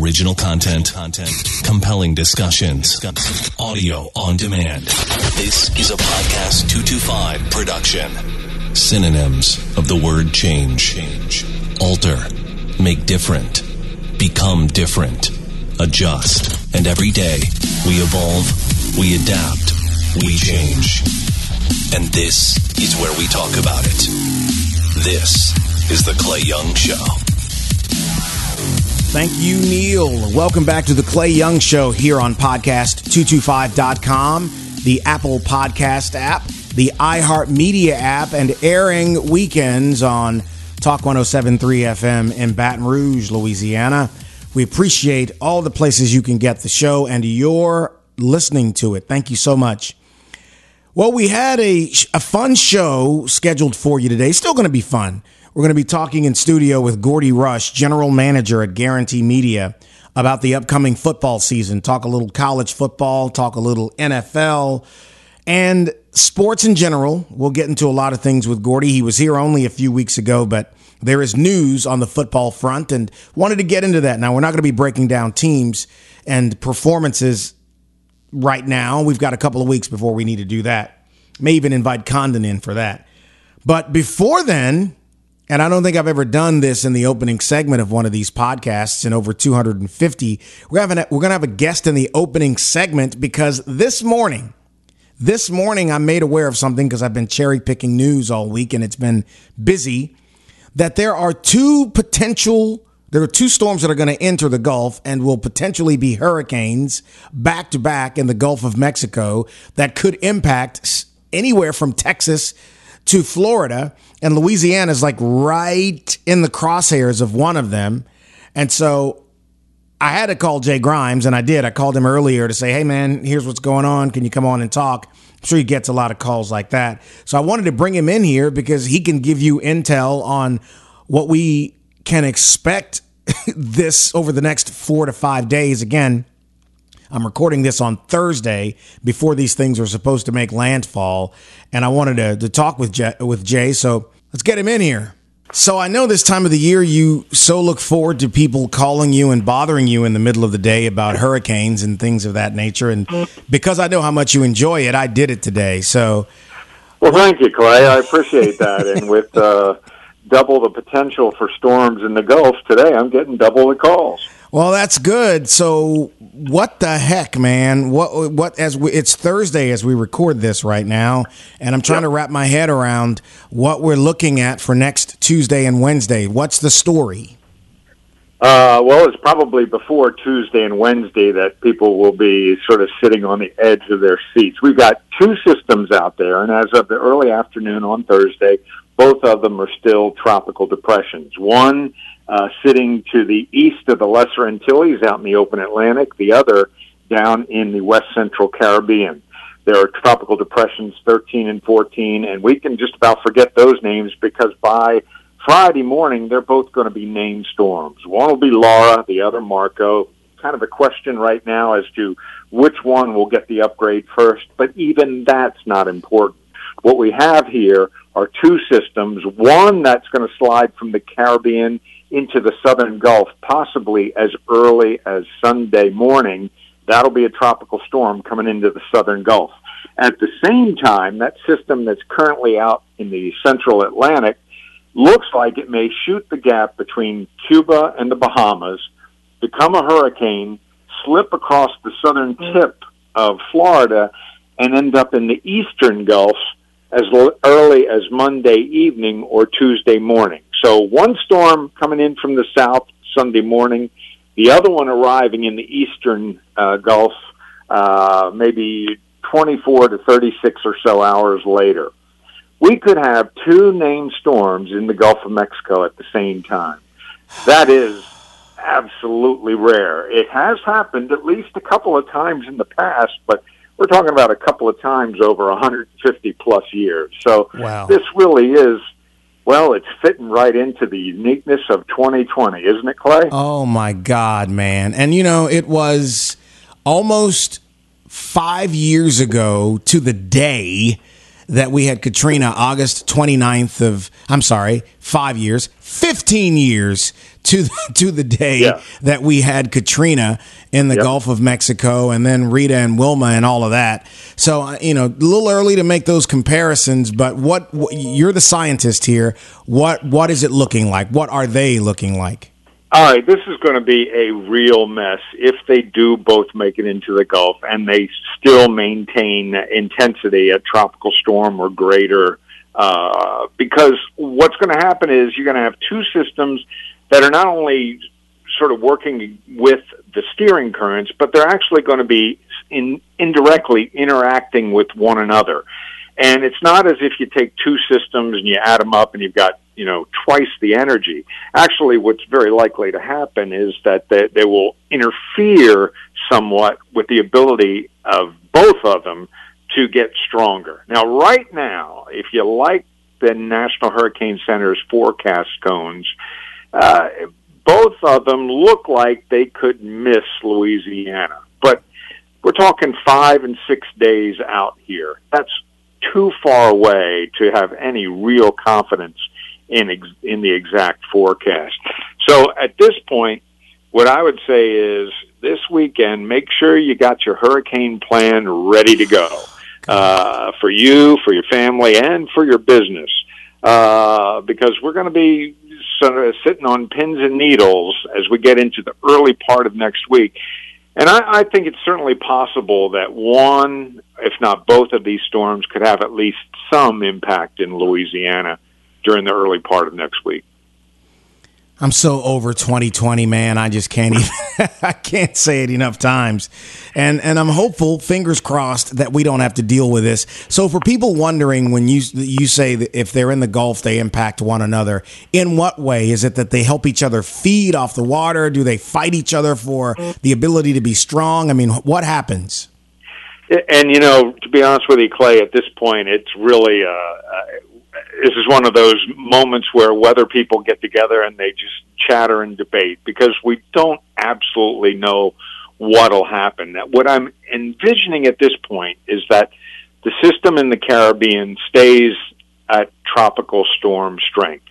Original content, compelling discussions, audio on demand. This is a podcast 225 production. Synonyms of the word change. Change. Alter. Make different. Become different. Adjust. And every day, we evolve, we adapt, we change. And this is where we talk about it. This is The Clay Young Show. Thank you, Neil. Welcome back to the Clay Young Show here on podcast225.com, the Apple Podcast app, the iHeartMedia app, and airing weekends on Talk 1073 FM in Baton Rouge, Louisiana. We appreciate all the places you can get the show and your listening to it. Thank you so much. Well, we had a, a fun show scheduled for you today. Still going to be fun. We're going to be talking in studio with Gordy Rush, general manager at Guaranty Media, about the upcoming football season. Talk a little college football, talk a little NFL, and sports in general. We'll get into a lot of things with Gordy. He was here only a few weeks ago, but there is news on the football front and wanted to get into that. Now, we're not going to be breaking down teams and performances right now. We've got a couple of weeks before we need to do that. May even invite Condon in for that. But before then, and I don't think I've ever done this in the opening segment of one of these podcasts in over 250. We're having a, we're going to have a guest in the opening segment because this morning, this morning I'm made aware of something because I've been cherry picking news all week and it's been busy. That there are two potential there are two storms that are going to enter the Gulf and will potentially be hurricanes back to back in the Gulf of Mexico that could impact anywhere from Texas to Florida, and Louisiana is like right in the crosshairs of one of them. And so I had to call Jay Grimes, and I did. I called him earlier to say, hey, man, here's what's going on. Can you come on and talk? I'm sure he gets a lot of calls like that. So I wanted to bring him in here because he can give you intel on what we can expect this over the next four to five days. Again, I'm recording this on Thursday before these things are supposed to make landfall, and I wanted to, to talk with Jay, with Jay. So let's get him in here. So I know this time of the year you so look forward to people calling you and bothering you in the middle of the day about hurricanes and things of that nature. And because I know how much you enjoy it, I did it today. So, well, thank you, Clay. I appreciate that. and with uh, double the potential for storms in the Gulf today, I'm getting double the calls. Well, that's good. So, what the heck, man? What what as we, it's Thursday as we record this right now, and I'm trying yep. to wrap my head around what we're looking at for next Tuesday and Wednesday. What's the story? Uh, well, it's probably before Tuesday and Wednesday that people will be sort of sitting on the edge of their seats. We've got two systems out there, and as of the early afternoon on Thursday, both of them are still tropical depressions. One uh, sitting to the east of the Lesser Antilles out in the open Atlantic, the other down in the west central Caribbean. There are tropical depressions 13 and 14, and we can just about forget those names because by Friday morning, they're both going to be named storms. One will be Laura, the other Marco. Kind of a question right now as to which one will get the upgrade first, but even that's not important. What we have here are two systems, one that's going to slide from the Caribbean into the southern Gulf, possibly as early as Sunday morning. That'll be a tropical storm coming into the southern Gulf. At the same time, that system that's currently out in the central Atlantic looks like it may shoot the gap between Cuba and the Bahamas, become a hurricane, slip across the southern mm. tip of Florida, and end up in the eastern Gulf as early as Monday evening or Tuesday morning. So one storm coming in from the south Sunday morning, the other one arriving in the eastern uh, Gulf uh, maybe 24 to 36 or so hours later. We could have two named storms in the Gulf of Mexico at the same time. That is absolutely rare. It has happened at least a couple of times in the past, but we're talking about a couple of times over 150 plus years. So wow. this really is well, it's fitting right into the uniqueness of 2020, isn't it, Clay? Oh my God, man! And you know, it was almost five years ago to the day that we had Katrina, August 29th of, I'm sorry, five years, 15 years to to the day Yeah. that we had Katrina in the Yep. Gulf of Mexico, and then Rita and Wilma and all of that. So uh, you know, a little early to make those comparisons. But what, what you're the scientist here. What what is it looking like? What are they looking like? All right, this is going to be a real mess if they do both make it into the Gulf and they still maintain intensity at tropical storm or greater. Uh, because what's going to happen is you're going to have two systems that are not only sort of working with the steering currents, but they're actually going to be in, indirectly interacting with one another. And it's not as if you take two systems and you add them up and you've got, you know, twice the energy. Actually, what's very likely to happen is that they, they will interfere somewhat with the ability of both of them to get stronger. Now, right now, if you like the National Hurricane Center's forecast cones, uh, both of them look like they could miss Louisiana. But we're talking five and six days out here. That's too far away to have any real confidence in ex- in the exact forecast. So at this point, what I would say is this weekend, make sure you got your hurricane plan ready to go uh, for you, for your family, and for your business. Uh, because we're going to be sort of sitting on pins and needles as we get into the early part of next week. And I, I think it's certainly possible that one, if not both of these storms, could have at least some impact in Louisiana during the early part of next week. I'm so over 2020, man. I just can't even. I can't say it enough times, and and I'm hopeful, fingers crossed, that we don't have to deal with this. So, for people wondering, when you you say that if they're in the Gulf, they impact one another. In what way is it that they help each other feed off the water? Do they fight each other for the ability to be strong? I mean, what happens? And you know, to be honest with you, Clay, at this point, it's really uh, uh, this is one of those moments where weather people get together and they just chatter and debate because we don't absolutely know what'll happen. What I'm envisioning at this point is that the system in the Caribbean stays at tropical storm strength.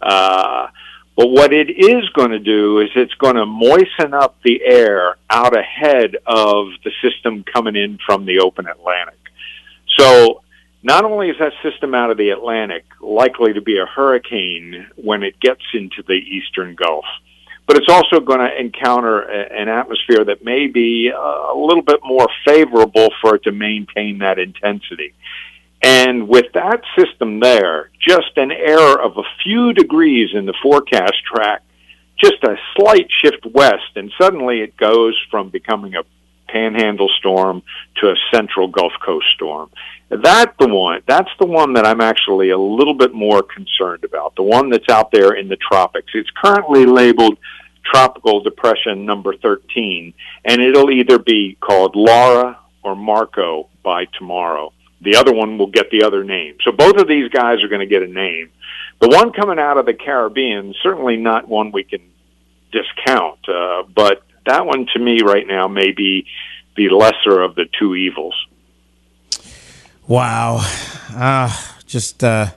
Uh, but what it is going to do is it's going to moisten up the air out ahead of the system coming in from the open Atlantic. So not only is that system out of the Atlantic likely to be a hurricane when it gets into the eastern Gulf, but it's also going to encounter an atmosphere that may be uh, a little bit more favorable for it to maintain that intensity. And with that system there, just an error of a few degrees in the forecast track, just a slight shift west, and suddenly it goes from becoming a panhandle storm to a central Gulf Coast storm. That's the one. That's the one that I'm actually a little bit more concerned about. The one that's out there in the tropics. It's currently labeled Tropical Depression Number 13, and it'll either be called Laura or Marco by tomorrow. The other one will get the other name. So both of these guys are going to get a name. The one coming out of the Caribbean, certainly not one we can discount, uh, but that one to me right now may be the lesser of the two evils. Wow, uh, just uh,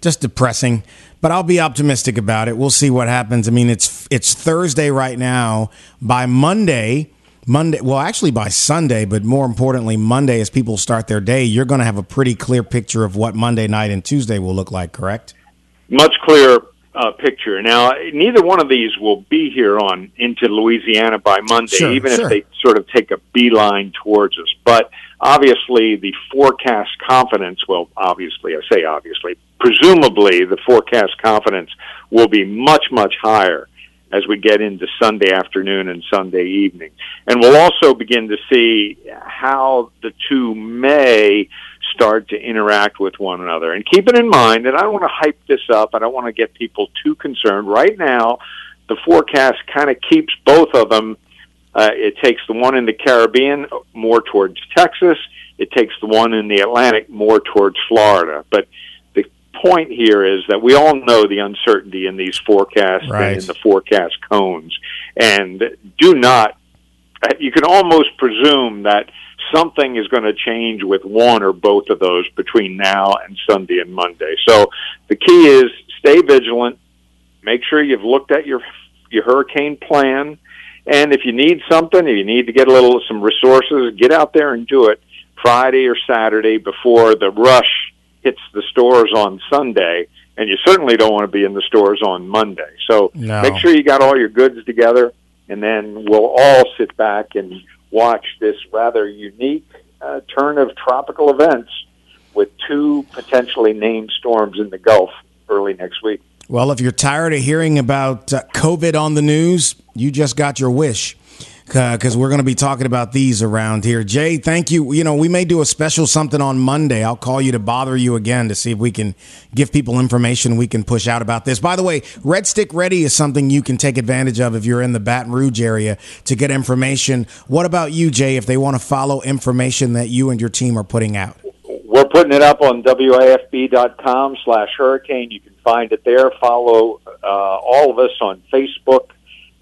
just depressing. But I'll be optimistic about it. We'll see what happens. I mean, it's it's Thursday right now. By Monday, Monday, well, actually by Sunday, but more importantly, Monday, as people start their day, you're going to have a pretty clear picture of what Monday night and Tuesday will look like. Correct? Much clearer uh, picture. Now, neither one of these will be here on into Louisiana by Monday, Sure, even sure. if they sort of take a beeline towards us. But obviously, the forecast confidence, well, obviously, I say obviously, presumably the forecast confidence will be much, much higher as we get into Sunday afternoon and Sunday evening. And we'll also begin to see how the two may start to interact with one another. And keep it in mind, and I don't want to hype this up, I don't want to get people too concerned. Right now, the forecast kind of keeps both of them. Uh, it takes the one in the Caribbean more towards Texas. It takes the one in the Atlantic more towards Florida. But the point here is that we all know the uncertainty in these forecasts Right. and in the forecast cones. And do not, you can almost presume that something is going to change with one or both of those between now and Sunday and Monday. So the key is stay vigilant. Make sure you've looked at your your hurricane plan. And if you need something, if you need to get a little some resources, get out there and do it Friday or Saturday before the rush hits the stores on Sunday. And you certainly don't want to be in the stores on Monday. So No. make sure you got all your goods together, and then we'll all sit back and watch this rather unique uh, turn of tropical events with two potentially named storms in the Gulf early next week. Well, if you're tired of hearing about uh, COVID on the news, you just got your wish. Because we're going to be talking about these around here. Jay, thank you. You know, we may do a special something on Monday. I'll call you to bother you again to see if we can give people information we can push out about this. By the way, Red Stick Ready is something you can take advantage of if you're in the Baton Rouge area to get information. What about you, Jay, if they want to follow information that you and your team are putting out? We're putting it up on WAFB.com slash hurricane. You can find it there. Follow uh, all of us on Facebook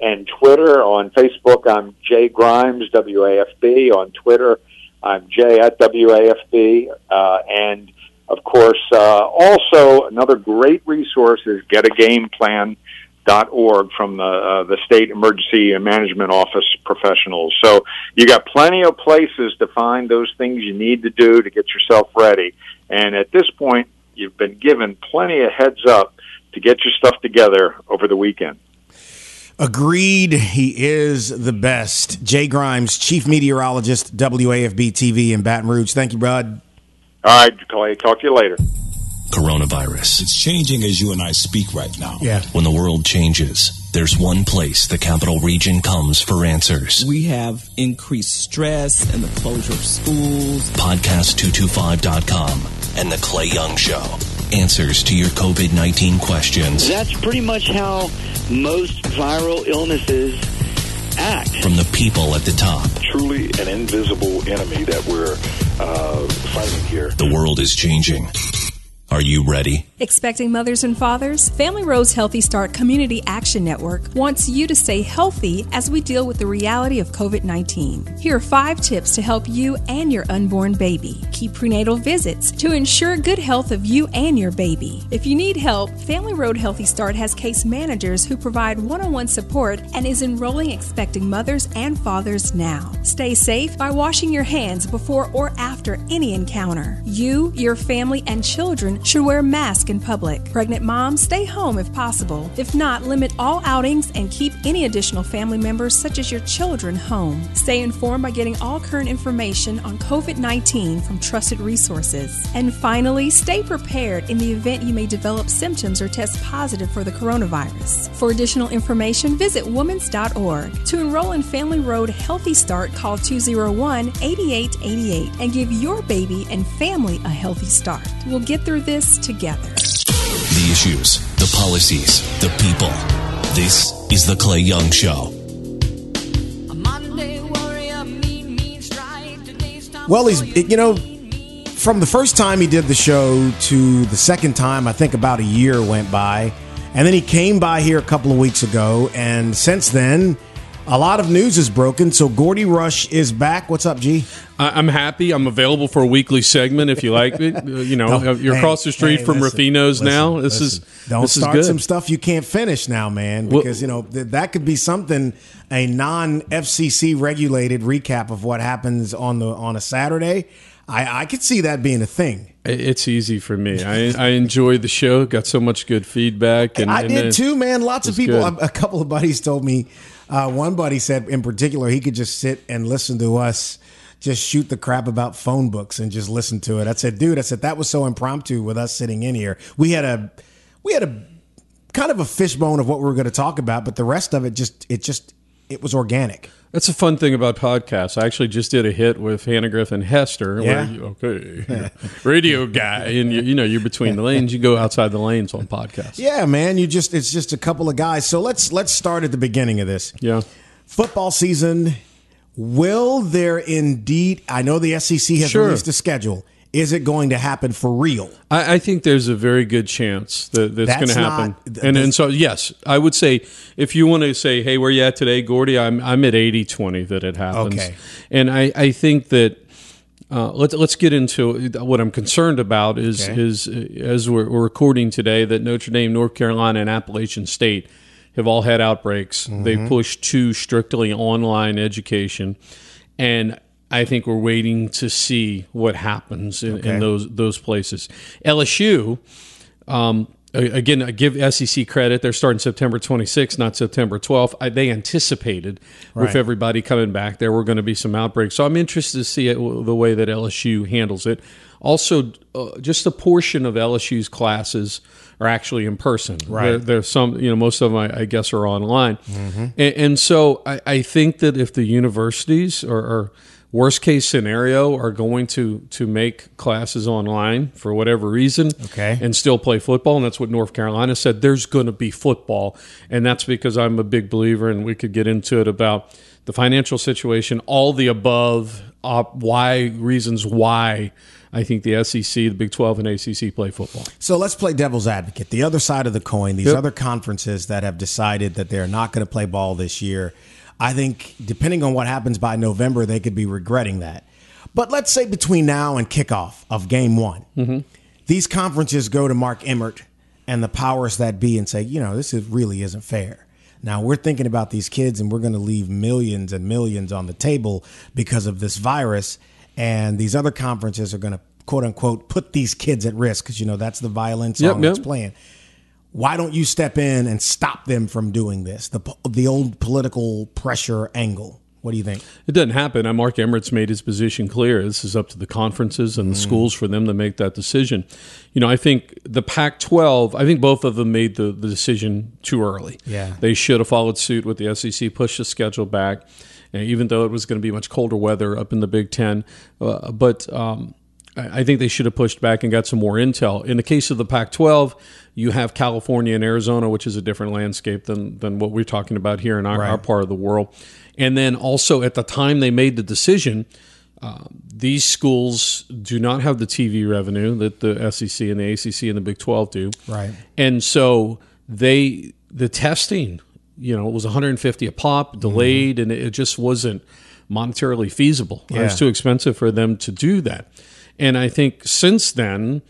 and Twitter. On Facebook, I'm Jay Grimes, WAFB. On Twitter, I'm Jay at WAFB. Uh, and of course, uh, also another great resource is getagameplan.org from the, uh, the State Emergency Management Office professionals. So you got plenty of places to find those things you need to do to get yourself ready. And at this point, you've been given plenty of heads up to get your stuff together over the weekend. Agreed. He is the best. Jay Grimes, Chief Meteorologist, WAFB TV in Baton Rouge. Thank you, bud. All right, Clay, talk to you later. Coronavirus. It's changing as you and I speak right now. Yeah. When the world changes, there's one place the capital region comes for answers. We have increased stress and the closure of schools. Podcast225.com and The Clay Young Show. Answers to your COVID 19 questions That's pretty much how most viral illnesses act. from the people at the top. truly an invisible enemy that we're uh, fighting here. The world is changing. Are you ready? Expecting mothers and fathers? Family Road's Healthy Start Community Action Network wants you to stay healthy as we deal with the reality of COVID 19. Here are five tips to help you and your unborn baby. Keep prenatal visits to ensure good health of you and your baby. If you need help, Family Road Healthy Start has case managers who provide one on one support and is enrolling expecting mothers and fathers now. Stay safe by washing your hands before or after any encounter. You, your family, and children should wear masks in public. Pregnant moms, stay home if possible. If not, limit all outings and keep any additional family members, such as your children, home. Stay informed by getting all current information on COVID 19 from trusted resources. And finally, stay prepared in the event you may develop symptoms or test positive for the coronavirus. For additional information, visit womens.org. To enroll in Family Road Healthy Start, call 201 8888 and give your baby and family a healthy start. We'll get through this together. The issues, the policies, the people. This is The Clay Young Show. Well, he's, you know, from the first time he did the show to the second time, I think about a year went by. And then he came by here a couple of weeks ago. And since then, a lot of news is broken. So Gordy Rush is back. What's up, G? I'm happy. I'm available for a weekly segment if you like it. Uh, You know, No, you're hey, across the street hey, from listen, Ruffino's now. This listen. is don't this is start good. some stuff you can't finish now, man. Well- Because you know th- that could be something a non FCC regulated recap of what happens on the on a Saturday. I, I could see that being a thing. It's easy for me. I, I enjoy the show. Got so much good feedback, and I and did too, man. Lots of people. good. A, a couple of buddies told me. Uh, one buddy said, in particular, he could just sit and listen to us just shoot the crap about phone books and just listen to it. I said, dude, I said that was so impromptu with us sitting in here. We had a, we had a kind of a fishbone of what we were going to talk about, but the rest of it just, it just, it was organic. That's a fun thing about podcasts. I actually just did a hit with Hannah Griffin Hester. Yeah. You, okay, radio guy, and you, you know you're between the lanes. You go outside the lanes on podcasts. Yeah, man. You just, it's just a couple of guys. So let's let's start at the beginning of this. Yeah. Football season. Will there indeed? I know the SEC has Sure. released a schedule. Is it going to happen for real? I, I think there's a very good chance that that's, That's going to happen. not- and and so yes, I would say if you want to say, hey, where you at today, Gordy? I'm I'm at 80-20 that it happens. Okay. And I, I think that uh, let's let's get into what I'm concerned about is Okay. is uh, as we're, we're recording today that Notre Dame, North Carolina, and Appalachian State have all had outbreaks. They Mm-hmm. pushed to strictly online education, and I think we're waiting to see what happens in, Okay. in those those places. LSU. Um, Again, I give SEC credit. They're starting September 26th, not September 12th. I, they anticipated Right. with everybody coming back, there were going to be some outbreaks. So I'm interested to see it, the way that LSU handles it. Also, uh, just a portion of LSU's classes are actually in person. Right. There's some, you know, most of them, I, I guess, are online. Mm-hmm. And, and so I, I think that if the universities or, are worst case scenario are going to to make classes online for whatever reason Okay. and still play football and that's what North Carolina said there's going to be football and that's because I'm a big believer and we could get into it about the financial situation all the above uh, why reasons why I think the SEC the Big 12 and ACC play football So let's play devil's advocate. The other side of the coin, these Yep. other conferences that have decided that they're not going to play ball this year, I think depending on what happens by November, they could be regretting that. But let's say between now and kickoff of game one, mm-hmm. these conferences go to Mark Emmert and the powers that be and say, you know, this is, really isn't fair. Now we're thinking about these kids and we're going to leave millions and millions on the table because of this virus. And these other conferences are going to quote unquote put these kids at risk because, you know, that's the violent Yep, song that's playing. Why don't you step in and stop them from doing this? The, the old political pressure angle. What do you think? It doesn't happen. And Mark Emmert's made his position clear. This is up to the conferences and the mm. schools for them to make that decision. You know, I think the Pac 12, I think both of them made the, the decision too early. Yeah. They should have followed suit with the SEC, pushed the schedule back, even though it was going to be much colder weather up in the Big Ten. Uh, but, um, I I think they should have pushed back and got some more intel. In the case of the Pac 12, you have California and Arizona, which is a different landscape than, than what we're talking about here in our, Right. our part of the world. And then also at the time they made the decision, uh, these schools do not have the TV revenue that the SEC and the ACC and the Big 12 do. Right. And so they, the testing, you know, it was 150 a pop, delayed, and it just wasn't monetarily feasible. It was too expensive for them to do that. And I think since then,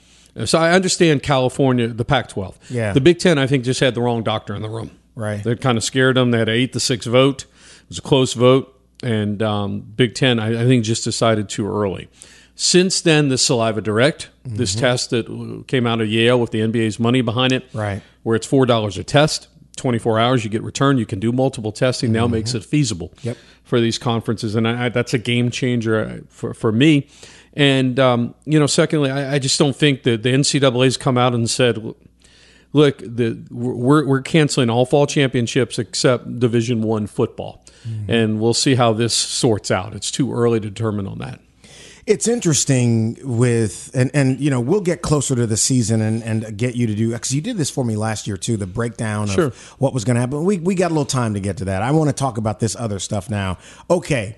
so I understand California, the Pac 12. Yeah. The Big Ten, I think, just had the wrong doctor in the room. Right. That kind of scared them. They had an eight to six vote. It was a close vote. And um, Big Ten, I, I think, just decided too early. Since then, the Saliva Direct, this Mm-hmm. test that came out of Yale with the NBA's money behind it, Right. where it's $4 a test, 24 hours, you get returned, you can do multiple testing, now makes it feasible Mm-hmm. Yep. for these conferences. And I, I, that's a game changer uh, for, for me. And, um, you know, secondly, I, I just don't think that the NCAA's come out and said, look, the, we're, we're canceling all fall championships except Division One football. And we'll see how this sorts out. It's too early to determine on that. It's interesting with and and you know we'll get closer to the season and and get you to do because you did this for me last year too the breakdown Sure. of what was going to happen. We we got a little time to get to that. I want to talk about this other stuff now. Okay,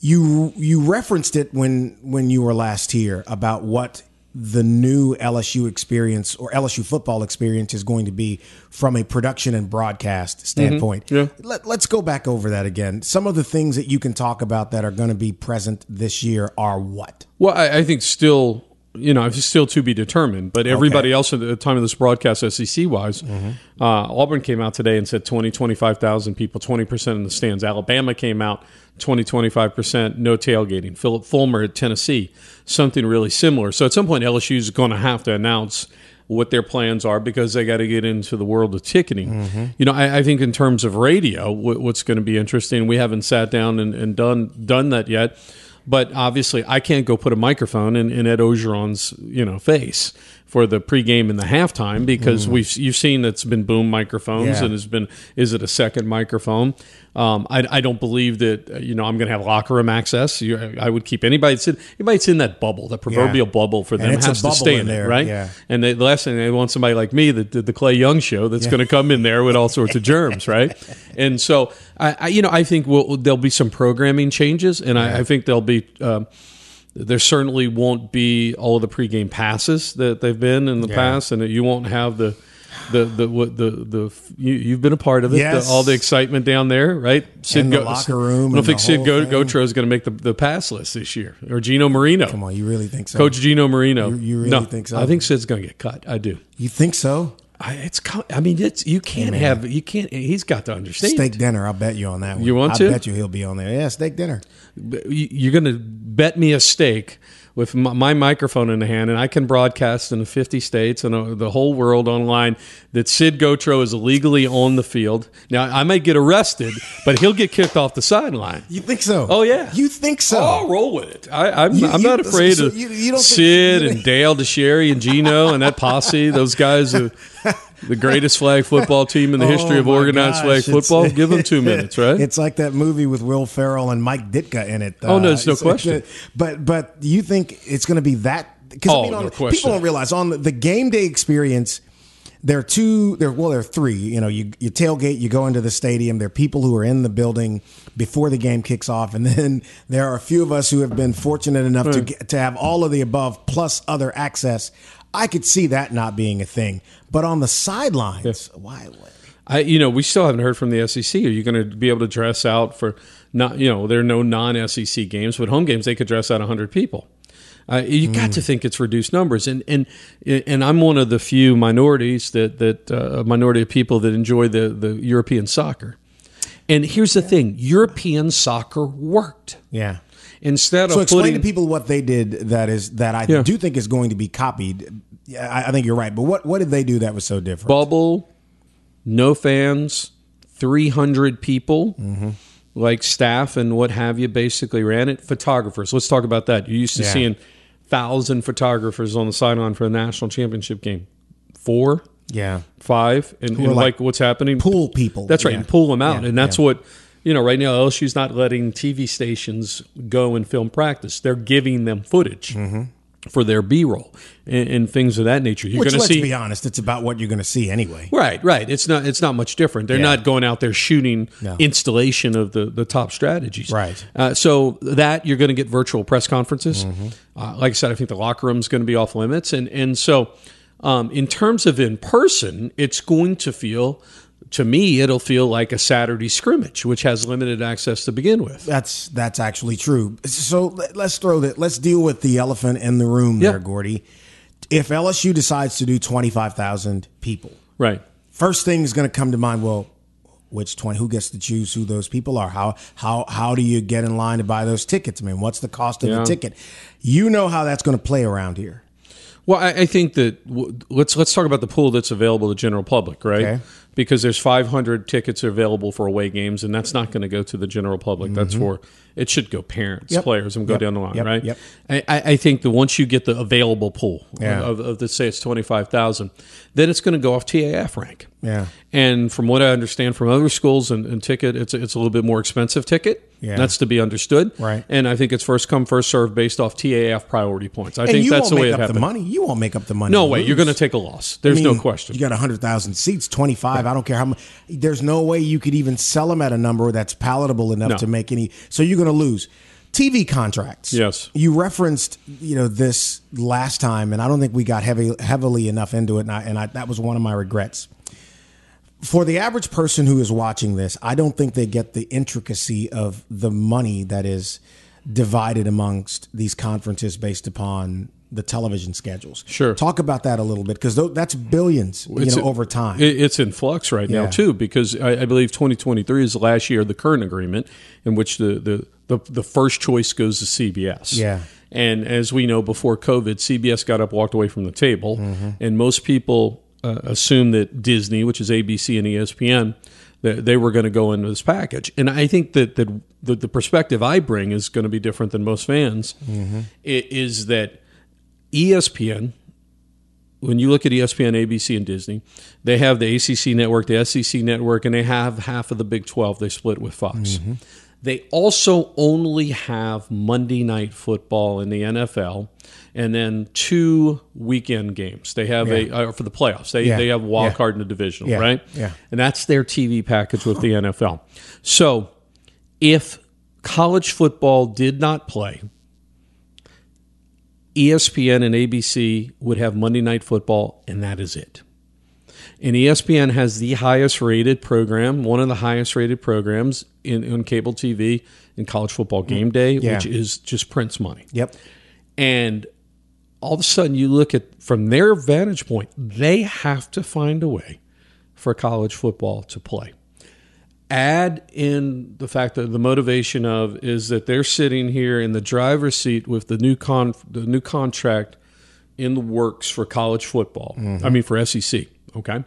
you you referenced it when when you were last here about what the new LSU experience or LSU football experience is going to be from a production and broadcast mm-hmm. standpoint. Yeah. Let, let's go back over that again. Some of the things that you can talk about that are going to be present this year are what? Well, I, I think still, you know, it's still to be determined. But everybody else at the time of this broadcast, SEC wise, uh, Auburn came out today and said 20, 25,000 people, 20% in the stands. Alabama came out 20, 25%, no tailgating. Phillip Fulmer at Tennessee, something really similar. So at some point, LSU is going to have to announce what their plans are because they got to get into the world of ticketing. You know, I, I think in terms of radio, what, what's going to be interesting, we haven't sat down and, and done done that yet. But obviously, I can't go put a microphone in, in Ed Orgeron's you know face for the pregame and the halftime because we've you've seen it's been boom microphones Yeah. and it's been is it a second microphone? Um, I, I don't believe that uh, you know I'm going to have locker room access. You, I would keep anybody that's in, anybody that's in that bubble, that proverbial bubble for them has to stay in in, there, it, right? yeah. And they, the last thing they want somebody like me that did the Clay Young show that's going to come in there with all sorts of germs, right? And so I, I you know I think we'll, there'll be some programming changes, and I, I think there'll be. Um, there certainly won't be all of the pregame passes that they've been in the Yeah. past, and you won't have the the the what the the you, you've been a part of it. Yes. the, all the excitement down there, right? And the locker room I don't think Sid Go- Gautreaux is going to make the, the pass list this year, or Gino Marino. Come on, you really think so? Coach Gino Marino. You- you really no, think so? I think Sid's going to get cut. I do. You think so? I, it's. I mean, it's you can't have you can't. He's got to understand. Steak dinner. I'll bet you on that one. You want I to? bet you he'll be on there. Yeah, steak dinner. You- You're going to bet me a steak with my, microphone in the hand, and I can broadcast in the 50 states and uh, the whole world online that Sid Gautreaux is illegally on the field. Now, I might get arrested, but he'll get kicked off the sideline. You think so? Oh yeah, You think so? I'll roll with it. I, I'm not afraid so of you- you think- Sid you- and Dale DeSherry and Gino and that posse. Those guys are the greatest flag football team in the history Oh, of organized gosh, flag football. Give them two minutes, right? It's like that movie with Will Ferrell and Mike Ditka in it. Oh, no, there's uh, no it's- question. it's- But but you think it's going to be that? Because Oh, I mean, no on, people don't realize on the, the game day experience. There are two. There well, there are three. You know, you you tailgate, you go into the stadium. There are people who are in the building before the game kicks off, and then there are a few of us who have been fortunate enough to hmm. get, to have all of the above plus other access. I could see that not being a thing, but on the sidelines, why? I, you know, we still haven't heard from the SEC. Are you going to be able to dress out for not? You know, there are no non-SEC games, but home games they could dress out hundred people. Uh, you got to think it's reduced numbers, and and and I'm one of the few minorities that that uh, a minority of people that enjoy the the European soccer. And here's the thing: European soccer worked. Yeah. Instead of So of explain putting, to people what they did that is that I Yeah. do think is going to be copied. Yeah, I, I think you're right. But what what did they do that was so different? bubble, no fans, 300 people, Mm-hmm. like staff and what have you, basically ran it. Photographers. Let's talk about that. You're used to Yeah. seeing thousand photographers on the sideline for a national championship game. Four, yeah. five, and, and like, like what's happening? pool people. That's right, Yeah. and pull them out, Yeah, and that's what you know. Right now, LSU's not letting TV stations go and film practice. They're giving them footage. For their B roll and, and things of that nature, you're going to let's see be honest, it's about what you're going to see anyway. Right, right. It's not it's not much different. They're Yeah. not going out there shooting No. installation of the the top strategies. Right. Uh, so that you're going to get virtual press conferences. Mm-hmm. Uh, like I said, I think the locker room is going to be off limits, and and so um, in terms of in person, it's going to feel. To me, it'll feel like a Saturday scrimmage, which has limited access to begin with. That's that's actually true. So let- let's throw that. Let's deal with the elephant in the room there, Gordy. If LSU decides to do twenty five thousand people, Right. first thing is going to come to mind. Well, which twenty? Who gets to choose who those people are? How how how do you get in line to buy those tickets? I mean, what's the cost of Yeah. the ticket? You know how that's going to play around here. Well, I, I think that w- let's let's talk about the pool that's available to the general public, right? Okay. Because there's 500 tickets available for away games, and that's not going to go to the general public. That's for it should go parents, Mm-hmm. Yep. players, and go Yep. down the line, Yep. right? Yep. I, I I think that once you get the available pool Yeah. of, of, let's say it's 25,000, then it's going to go off TAF rank. Yeah. And from what I understand from other schools and, and ticket, it's it's a little bit more expensive ticket. Yeah. That's to be understood. Right. And I think it's first come, first serve based off TAF priority points. I and think you that's won't the way make it up the money. You won't make up the money. No way. You're going to take a loss. There's I no question. You got 100,000 seats, 25. I don't care how much. There's no way you could even sell them at a number that's palatable enough No. to make any. So you're going to lose. TV contracts. Yes. You referenced, you know, this last time, and I don't think we got heavy, heavily enough into it, and, I, and I, that was one of my regrets. For the average person who is watching this, I don't think they get the intricacy of the money that is divided amongst these conferences based upon the television schedules. Sure. Talk about that a little bit because that's billions, you It's know, over time. It's in flux right now too, because I, I believe 2023 is the last year of the current agreement in which the the the, the first choice goes to CBS. Yeah. And as we know, before COVID, CBS got up, walked away from the table, Mm-hmm. and most people uh, assume that Disney, which is ABC and ESPN, that they were going to go into this package. And I think that that the, the perspective I bring is going to be different than most fans. Mm-hmm. Is that ESPN when you look at ESPN, ABC, and Disney, they have the ACC network, the SEC network, and they have half of the Big 12 they split with Fox. They also only have Monday Night Football in the NFL and then two weekend games. They have a uh, for the playoffs. They, Yeah. they have wild Yeah. card in the divisional, Yeah. right? Yeah. And that's their TV package with the NFL. So if college football did not play, ESPN and ABC would have Monday Night Football, and that is it. And ESPN has the highest rated program, one of the highest rated programs in, on cable TV in college football game day, Yeah. which is just Prince money. yep. And all of a sudden you look at from their vantage point, they have to find a way for college football to play. Add in the fact that the motivation of is that they're sitting here in the driver's seat with the new con the new contract in the works for college football. Mm-hmm. I mean for SEC. Okay.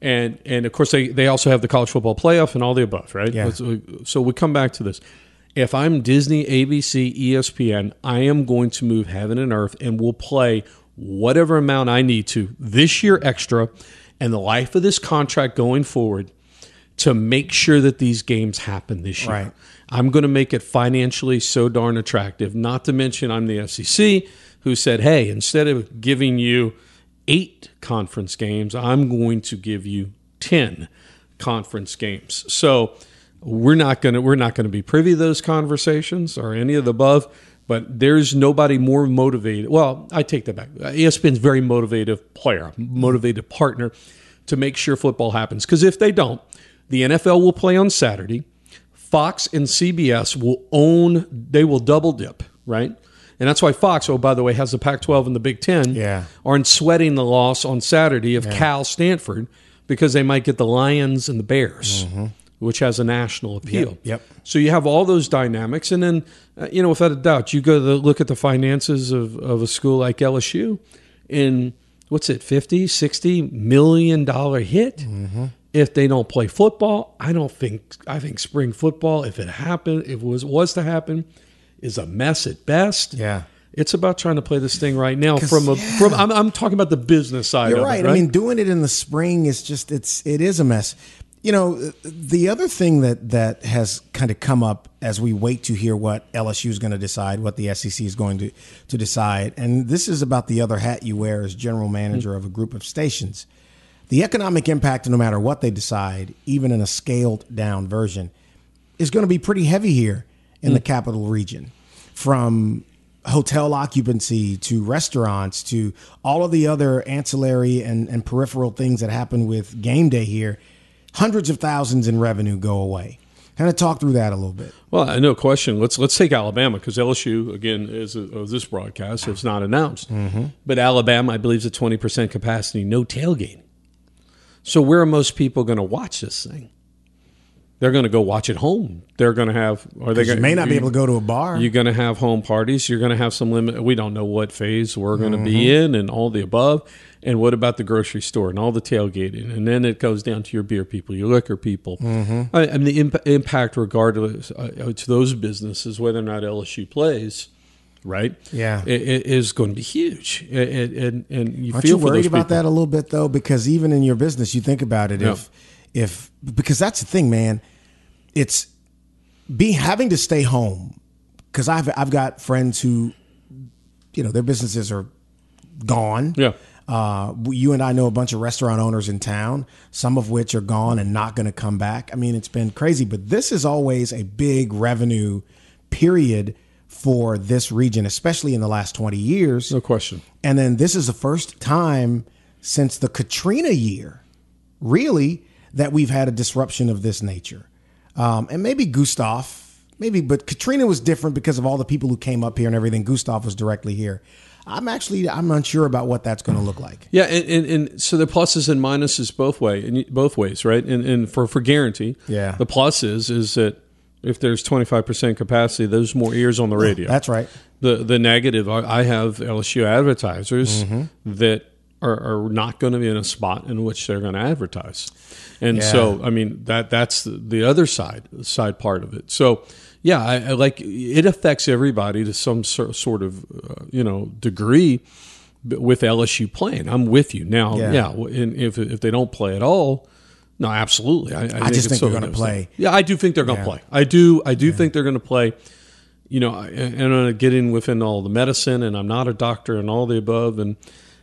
And and of course they, they also have the college football playoff and all the above, right? Yeah. So, so we come back to this. If I'm Disney, ABC, ESPN, I am going to move heaven and earth and will play whatever amount I need to this year extra and the life of this contract going forward to make sure that these games happen this year. Right. I'm going to make it financially so darn attractive. Not to mention, I'm the SEC who said, hey, instead of giving you eight conference games, I'm going to give you 10 conference games. So we're not going to we're not going to be privy to those conversations or any of the above. But there's nobody more motivated. Well, I take that back. ESPN's very motivated player, motivated partner to make sure football happens. Because if they don't, the NFL will play on Saturday. Fox and CBS will own, they will double dip, right? And that's why Fox, oh, by the way, has the Pac 12 and the Big Ten, Yeah. aren't sweating the loss on Saturday of Cal Stanford because they might get the Lions and the Bears, mm-hmm. Which has a national appeal. Yep, yep. So you have all those dynamics. And then, uh, you know, without a doubt, you go to the, look at the finances of, of a school like LSU in what's it, 50, 60 million dollar hit Mm-hmm. if they don't play football. I don't think, I think spring football, if it happened, if it was, was to happen, is a mess at best. Yeah. It's about trying to play this thing right now from a yeah. from I'm, I'm talking about the business side You're right. it. I mean, doing it in the spring is just it's it is a mess. You know, the other thing that that has kind of come up as we wait to hear what LSU is going to decide, what the SEC is going to to decide, and this is about the other hat you wear as general manager of a group of stations. The economic impact, no matter what they decide, even in a scaled down version, is going to be pretty heavy here in the mm. capital region from hotel occupancy to restaurants to all of the other ancillary and, and peripheral things that happen with game day here hundreds of thousands in revenue go away kind of talk through that a little bit Well, uh, no question. Let's let's take Alabama because LSU again is of this broadcast. It's not announced, but Alabama, I believe, is at twenty percent capacity, no tailgating. So where are most people going to watch this thing? They're going to go watch it home. They're going to have. Are they you gonna, may not be able to go to a bar You're going to have home parties. You're going to have some limit. We don't know what phase we're going to be Mm-hmm. in, and all the above. And what about the grocery store and all the tailgating? And then it goes down to your beer people, your liquor people, Mm-hmm. I, and the imp- impact, regardless uh, to those businesses, whether or not LSU plays, right? Yeah. i- i- is going to be huge. And and, and you Aren't feel you for worried about people. that a little bit though? Because even in your business, you think about it. Yeah. If if because that's the thing, man. It's be having to stay home because I've I've got friends who, you know, their businesses are gone. Yeah. Uh, you and I know a bunch of restaurant owners in town, some of which are gone and not going to come back. I mean, it's been crazy, but this is always a big revenue period for this region, especially in the last 20 years. No question. And then this is the first time since the Katrina year, really, that we've had a disruption of this nature. Um, and maybe Gustav, maybe, but Katrina was different because of all the people who came up here and everything. Gustav was directly here. I'm actually I'm unsure about what that's going to look like. Yeah, and, and, and so the pluses and minuses both way, and both ways, right? And, and for for guarantee, Yeah. the plus is is that if there's 25 percent capacity, there's more ears on the radio. That's right. The the negative, I have LSU advertisers Mm-hmm. that are, are not going to be in a spot in which they're going to advertise, and so I mean that that's the, the other side side part of it. So yeah, I, I like it affects everybody to some sor- sort of uh, you know degree with LSU playing. I'm with you now. Yeah. Yeah, and if if they don't play at all. No, absolutely. I, I, just think so they're gonna play. Yeah, I do think they're going to Yeah. play. I do. I do think they're going to play you know, and I'm going to get in within all the medicine, and I'm not a doctor, and all the above, and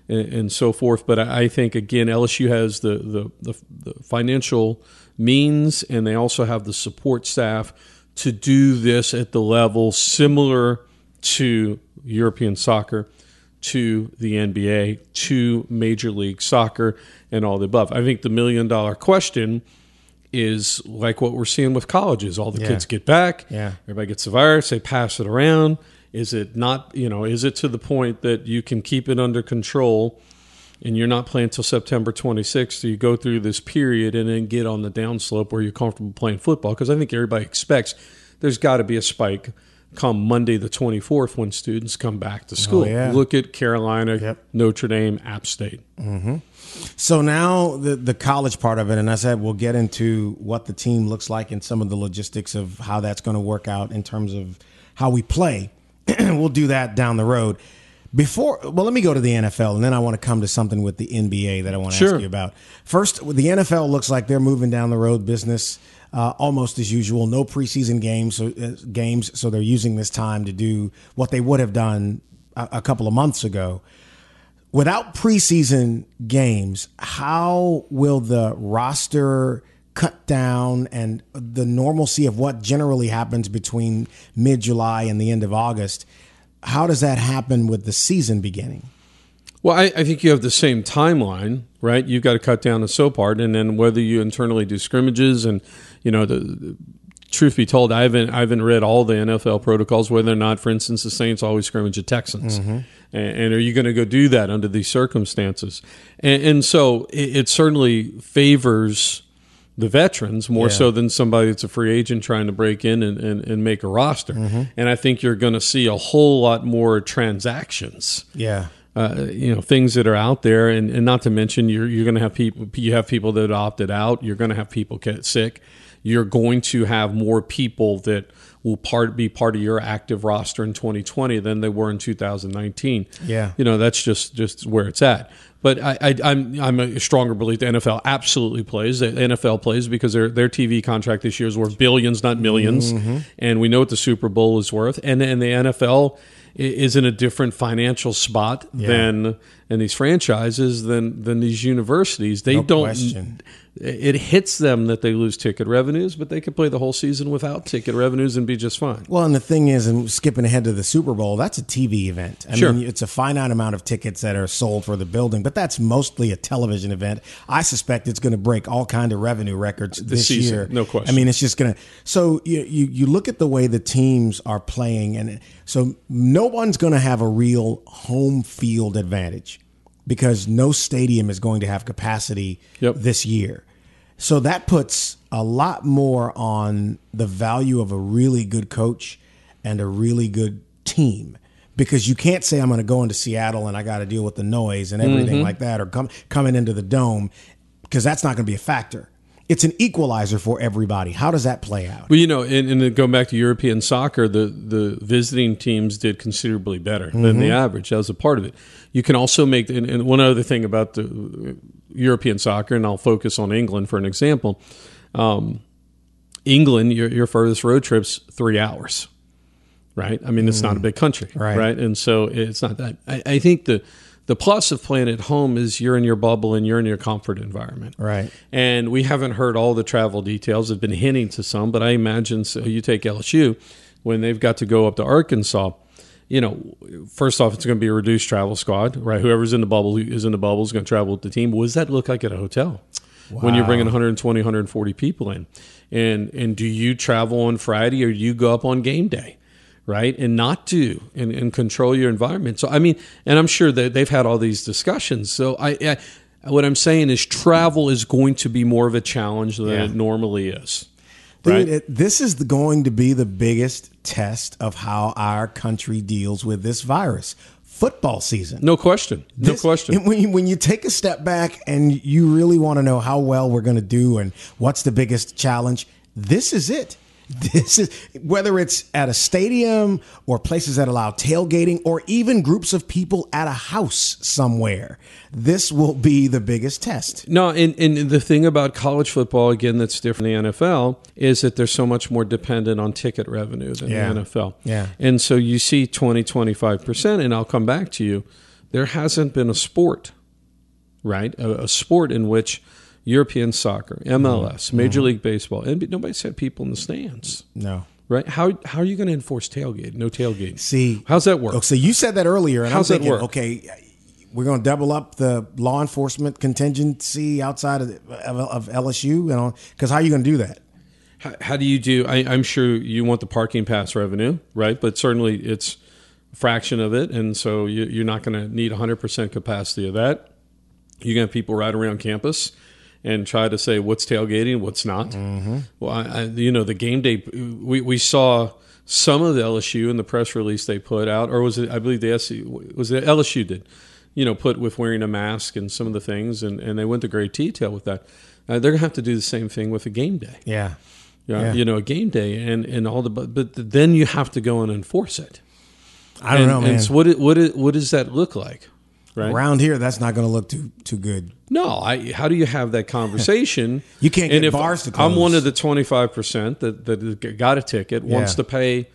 and, and so forth. But I I think again, LSU has the, the the the financial means, and they also have the support staff to do this at the level similar to European soccer, to the NBA, to Major League Soccer, and all the above. I think the million dollar question is like what we're seeing with colleges. All the Yeah. kids get back. Yeah. Everybody gets the virus. They pass it around. Is it not? You know, is it to the point that you can keep it under control? And you're not playing until September 26th, so you go through this period and then get on the downslope where you're comfortable playing football. Because I think everybody expects there's got to be a spike come Monday the 24th when students come back to oh, school. Oh, yeah. Look at Carolina, Yep. Notre Dame, App State. Mm-hmm. So now the the college part of it, and I said we'll get into what the team looks like and some of the logistics of how that's going to work out in terms of how we play. we'll do that down the road. Before, well, let me go to the NFL, and then I want to come to something with the NBA that I want to Sure. ask you about. First, the NFL looks like they're moving down the road business uh, almost as usual. No preseason games, so, uh, games, so they're using this time to do what they would have done a, a couple of months ago without preseason games, how will the roster cut down and the normalcy of what generally happens between mid July and the end of August? How does that happen with the season beginning? Well, I, I think you have the same timeline, right? You've got to cut down the so part, and then whether you internally do scrimmages and you know the, the truth be told, I haven't I haven't read all the NFL protocols. Whether or not, for instance, the Saints always scrimmage the Texans, mm-hmm. and, and are you going to go do that under these circumstances? And, and so it, it certainly favors the veterans more Yeah. so than somebody that's a free agent trying to break in and, and, and make a roster. And I think you're going to see a whole lot more transactions Yeah. uh, you know things that are out there, and, and not to mention you're you're going to have people you have people that opted out. You're going to have people get sick. You're going to have more people that will part be part of your active roster in 2020 than they were in 2019. Yeah. you know that's just just where it's at. But I, I, I'm I'm a stronger belief the NFL absolutely plays. The NFL plays because their their TV contract this year is worth billions, not 1000000s mm-hmm. and we know what the Super Bowl is worth. And and the NFL is in a different financial spot than and these franchises than than these universities. They No don't. question. It hits them that they lose ticket revenues, but they could play the whole season without ticket revenues and be just fine. Well, and the thing is, and skipping ahead to the Super Bowl, that's a TV event. I Sure. mean, it's a finite amount of tickets that are sold for the building, but that's mostly a television event. I suspect it's going to break all kind of revenue records this season, year. no question. I mean, it's just going to. So you, you you look at the way the teams are playing, and so no one's going to have a real home field advantage because no stadium is going to have capacity Yep. this year. So that puts a lot more on the value of a really good coach and a really good team because you can't say I'm going to go into Seattle and I got to deal with the noise and everything mm-hmm. like that or come coming into the dome because that's not going to be a factor. It's an equalizer for everybody. How does that play out? Well, you know, and, and then going back to European soccer, the, the visiting teams did considerably better than mm-hmm. the average. That was a part of it. You can also make, and, and one other thing about the European soccer, and I'll focus on England for an example. Um, England, your, your furthest road trip's three hours, right? I mean, it's not a big country, Right. right? And so it's not that. I, I think the the plus of playing at home is you're in your bubble and you're in your comfort environment, Right. and we haven't heard all the travel details. Have been hinting to some, but I imagine so you take LSU when they've got to go up to Arkansas. You know, first off, it's going to be a reduced travel squad, right? Whoever's in the bubble is in the bubble is going to travel with the team. What does that look like at a hotel when you're bringing 120, 140 people in? And and do you travel on Friday or do you go up on game day? right? And not do and, and control your environment. So I mean, and I'm sure that they've had all these discussions. So I, I what I'm saying is travel is going to be more of a challenge than Yeah. it normally is. Dude, Right? it, this is going to be the biggest test of how our country deals with this virus. Football season. No question. No This- question. When you, when you take a step back and you really want to know how well we're going to do and what's the biggest challenge, this is it. This is whether it's at a stadium or places that allow tailgating or even groups of people at a house somewhere. This will be the biggest test. No, and, and the thing about college football, again, that's different than the NFL, is that they're so much more dependent on ticket revenue than Yeah. the NFL. Yeah. And so you see 20, 25%, and I'll come back to you. There hasn't been a sport, right? A, a sport in which European soccer, MLS, Mm-hmm. Major League Baseball, and nobody's had people in the stands, No. right? How, how are you going to enforce tailgate? No tailgate. See, How's that work? Oh, so you said that earlier, and How's I'm that work? okay, we're going to double up the law enforcement contingency outside of, of, of LSU, you know, because how are you going to do that? How, how do you do? I, I'm sure you want the parking pass revenue, right? But certainly it's fraction of it, and so you, you're not going to need 100% capacity of that. You're going to have people right around campus and try to say what's tailgating, what's not. Mm-hmm. Well, I, I, you know, the game day, we, we saw some of the LSU in the press release they put out, or was it, I believe the SC, was it LSU did, you know, put with wearing a mask and some of the things, and, and they went to great detail with that. Uh, they're going to have to do the same thing with a game day. Yeah. Yeah, Yeah. you know, a game day and, and all the, but, but then you have to go and enforce it. I don't and, know, man. And so what, it- what, it- what does that look like? Right. Around here, that's not going to look too too good. No, I, how do you have that conversation? You can't And get if bars to I'm one of the 25% that, that got a ticket, wants Yeah. to pay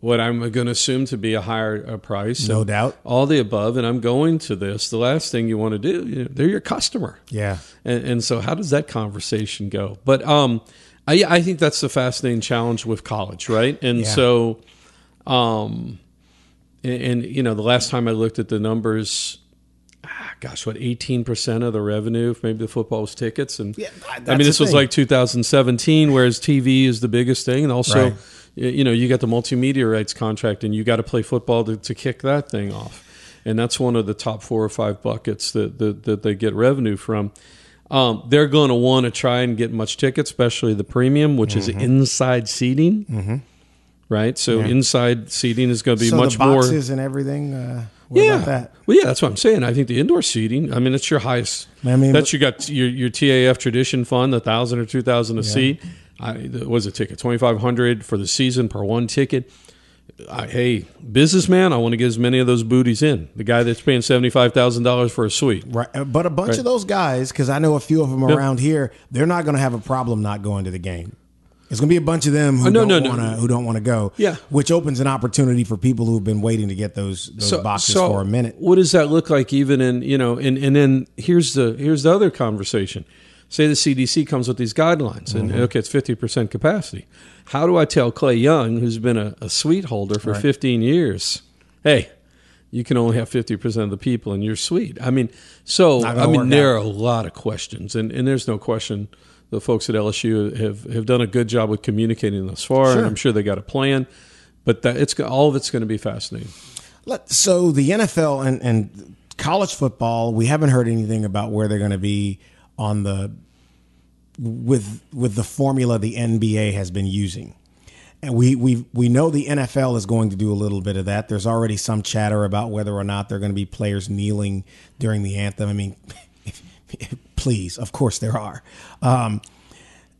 what I'm going to assume to be a higher price. No doubt. All the above, and I'm going to this. The last thing you want to do, you know, they're your customer. Yeah. And, and so, how does that conversation go? But um, I, I think that's the fascinating challenge with college, right? And Yeah. so, um, and, and you know, the last time I looked at the numbers, gosh, what eighteen percent of the revenue, maybe the football was tickets, and Yeah, I mean, this was like 2017, whereas TV is the biggest thing, and also. Right. You know, you got the multimedia rights contract, and you got to play football to, to kick that thing off, and that's one of the top four or five buckets that that, that they get revenue from. Um, they're going to want to try and get much tickets, especially the premium, which is inside seating, mm-hmm. right? So inside seating is going to be so much the more. boxes and everything. Uh, what yeah, that? well, yeah, that's what I'm saying. I think the indoor seating. I mean, it's your highest. I mean, that's you got your your TAF tradition fund, the thousand or two thousand a seat. I was a ticket twenty five hundred for the season per one ticket. I, hey, businessman, I want to get as many of those booties in. The guy that's paying seventy five thousand dollars for a suite. Right, uh, but a bunch Right. of those guys, because I know a few of them Yep. around here, they're not going to have a problem not going to the game. There's going to be a bunch of them who Oh, no, don't no, no. want to who don't want to go. Yeah. which opens an opportunity for people who've been waiting to get those those boxes for a minute. What does that look like? Even in you know, and and then here's the here's the other conversation. Say the CDC comes with these guidelines, and Mm-hmm. okay, it's fifty percent capacity. How do I tell Clay Young, who's been a, a suite holder for fifteen years, hey, you can only have fifty percent of the people in your suite? I mean, so I mean, there out. are a lot of questions, and and there's no question. The folks at LSU have, have done a good job with communicating thus far, Sure. and I'm sure they got a plan. But that it's all of it's going to be fascinating. So the NFL and, and college football, we haven't heard anything about where they're going to be on the with with the formula the NBA has been using. And we we we know the NFL is going to do a little bit of that. There's already some chatter about whether or not there are going to be players kneeling during the anthem. I mean, please, of course there are. Um,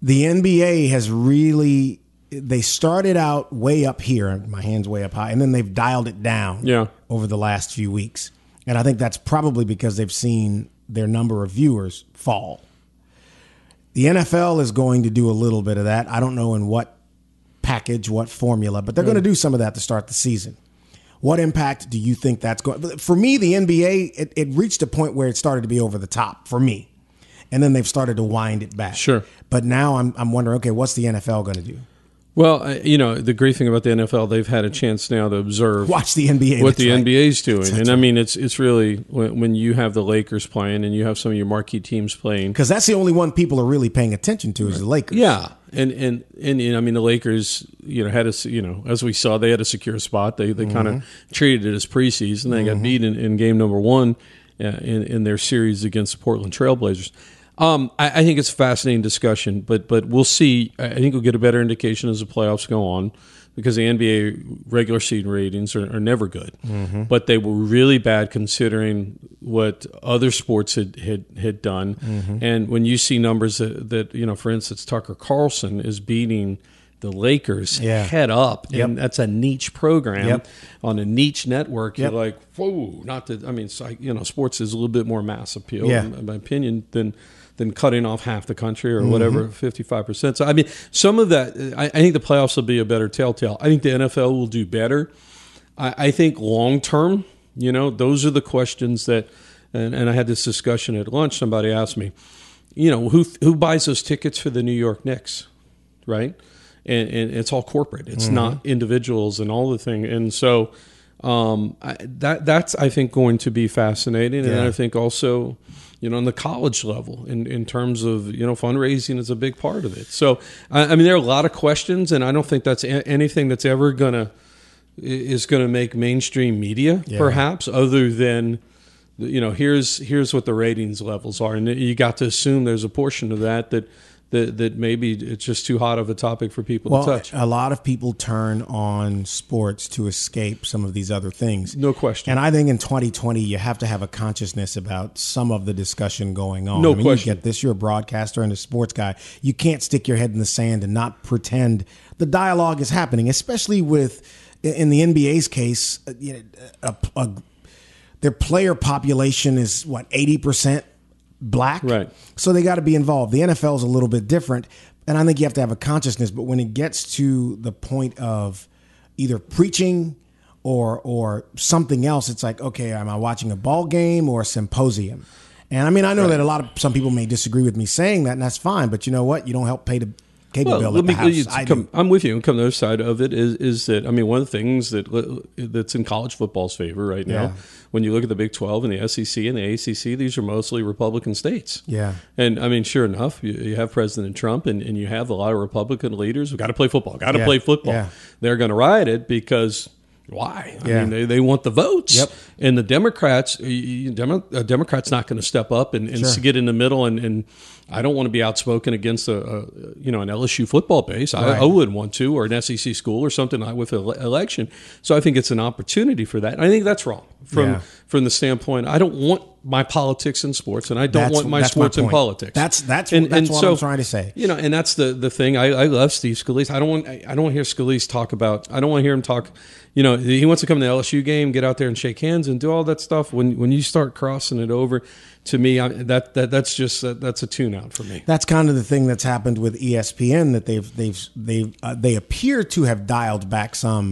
the NBA has really they started out way up here, my hands way up high, and then they've dialed it down Yeah. over the last few weeks. And I think that's probably because they've seen their number of viewers fall. The NFL is going to do a little bit of that. I don't know in what package, what formula, but they're going to do some of that to start the season. What impact do you think that's going? For me, the NBA it, it reached a point where it started to be over the top for me, and then they've started to wind it back. Sure. but now I'm I'm wondering, okay, what's the NFL going to do? Well, you know, the great thing about the NFL, they've had a chance now to observe Watch the NBA. what the right. NBA's doing, and I mean, it's it's really when, when you have the Lakers playing and you have some of your marquee teams playing. because that's the only one people are really paying attention to is the Lakers. Yeah, and and and, and I mean, the Lakers, you know, had a you know, as we saw, they had a secure spot. They they kind of treated it as preseason. They got beat in, in game number one uh, in in their series against the Portland Trailblazers. Um, I, I think it's a fascinating discussion, but but we'll see. I think we'll get a better indication as the playoffs go on because the NBA regular season ratings are, are never good, but they were really bad considering what other sports had had, had done. And when you see numbers that, that you know, for instance, Tucker Carlson is beating the Lakers Yeah. head up, Yep. and that's a niche program Yep. on a niche network. Yep. You're like, whoa! Not that I mean, like, you know, sports is a little bit more mass appeal, Yeah. in my opinion, than than cutting off half the country or whatever, fifty five percent. So I mean, some of that, I, I think the playoffs will be a better telltale. I think the NFL will do better. I, I think long term, you know, those are the questions that, and, and I had this discussion at lunch. Somebody asked me, you know, who who buys those tickets for the New York Knicks, right? And, and it's all corporate. It's not individuals and all the thing. And so um, I, that that's I think going to be fascinating. And Yeah. I think also, you know, on the college level, in in terms of you know fundraising is a big part of it. So I, I mean, there are a lot of questions, and I don't think that's a- anything that's ever gonna is going to make mainstream media, Yeah. perhaps, other than you know here's here's what the ratings levels are, and you got to assume there's a portion of that that that, that maybe it's just too hot of a topic for people Well, to touch. a lot of people turn on sports to escape some of these other things. No question. And I think in 2020, you have to have a consciousness about some of the discussion going on. No I mean, question. You get this, you're a broadcaster and a sports guy. You can't stick your head in the sand and not pretend the dialogue is happening, especially with, in the NBA's case, uh, you know, a, a, their player population is what, 80%? Black. Right. So they got to be involved. The NFL is a little bit different. And I think you have to have a consciousness. But when it gets to the point of either preaching or or something else, it's like, okay, am I watching a ball game or a symposium? And I mean, I know that a lot of some people may disagree with me saying that, and that's fine. But you know what? You don't help pay the at the house. I. I'm with you. And come the other side of it is is that I mean one of the things that that's in college football's favor right now. Yeah. When you look at the Big 12 and the SEC and the ACC, these are mostly Republican states. Yeah. And I mean, sure enough, you, you have President Trump and, and you have a lot of Republican leaders who got to play football, got to Yeah. play football. Yeah. They're going to riot it because why? I Yeah. mean, they, they want the votes. Yep. And the Democrats, Demo, a Democrat's not going to step up and, and Sure. get in the middle. And, and I don't want to be outspoken against a, a you know an LSU football base. I, Right. I wouldn't want to, or an SEC school or something like with an election. So I think it's an opportunity for that. And I think that's wrong from Yeah. from the standpoint. I don't want my politics in sports, and I don't That's- want my sports in politics. That's- that's- that's what I'm trying to say. You know, and that's the the thing. I, I love Steve Scalise. I don't want I don't want to hear Scalise talk about. I don't want to hear him talk. You know, he wants to come to the LSU game, get out there and shake hands and do all that stuff. When when you start crossing it over, to me, I, that that that's just that, that's a tune out for me. That's kind of the thing that's happened with ESPN that they've they've they've uh, they appear to have dialed back some,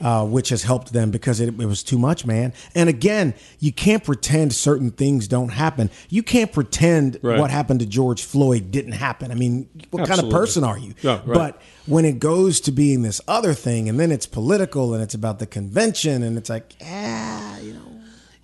uh, which has helped them because it, it was too much, man. And again, you can't pretend certain things don't happen. You can't pretend Right. what happened to George Floyd didn't happen. I mean, what kind of person are you? Yeah, right. But when it goes to being this other thing, and then it's political, and it's about the convention, and it's like, ah, you know.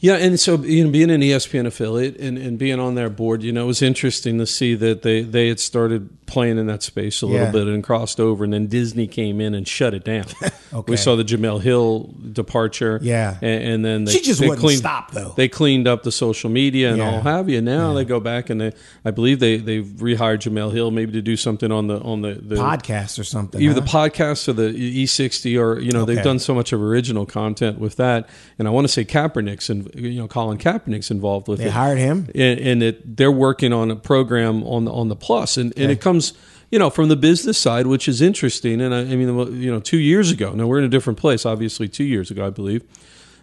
Yeah, and so you know, being an ESPN affiliate and, and being on their board, you know, it was interesting to see that they, they had started playing in that space a little Yeah. bit and crossed over, and then Disney came in and shut it down. Okay. We saw the Jemele Hill departure, Yeah. and, and then they, She just they wouldn't cleaned, stop, though. They cleaned up the social media and Yeah. all have you. Now they go back and they, I believe they they've rehired Jemele Hill maybe to do something on the on the, the Podcast or something. either huh? the podcast or the E60 or you know Okay. they've done so much of original content with that and I want to say Kaepernick's and you know Colin Kaepernick's involved with They it hired him? and, and it, they're working on a program on the on the plus and, and it comes you know from the business side which is interesting and I, I mean you know two years ago now we're in a different place obviously two years ago I believe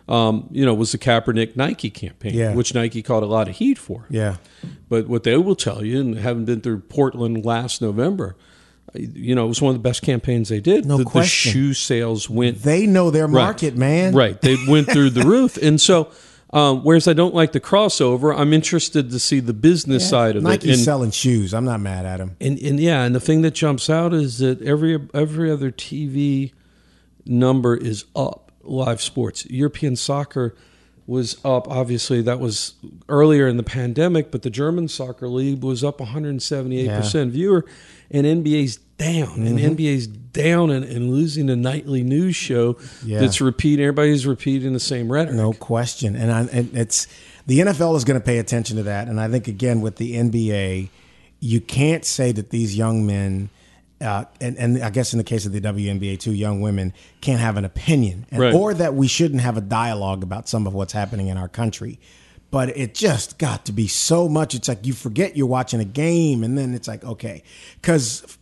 um, you know was the Kaepernick Nike campaign Yeah. which Nike caught a lot of heat for Yeah. but what they will tell you, and having been through Portland last November, you know, it was one of the best campaigns they did. No the, question. The shoe sales went They know their right. market, man. Right, they went through the roof, and so. Um, whereas I don't like the crossover, I'm interested to see the business side of Nike's it. And, selling shoes. I'm not mad at him. and and yeah, and the thing that jumps out is that every every other TV number is up. Live sports, European soccer was up. Obviously, that was earlier in the pandemic, but the German soccer league was up 178 percent viewer, and NBA's down, and Mm-hmm. NBA's down and, and losing a nightly news show Yeah. that's repeating. Everybody's repeating the same rhetoric. No question. And, I, and it's the NFL is going to pay attention to that. And I think again with the NBA, you can't say that these young men. Uh, and, and I guess in the case of the WNBA, too, young women can't have an opinion, and, Right. or that we shouldn't have a dialogue about some of what's happening in our country. But it just got to be so much. It's like you forget you're watching a game, and then it's like, okay, because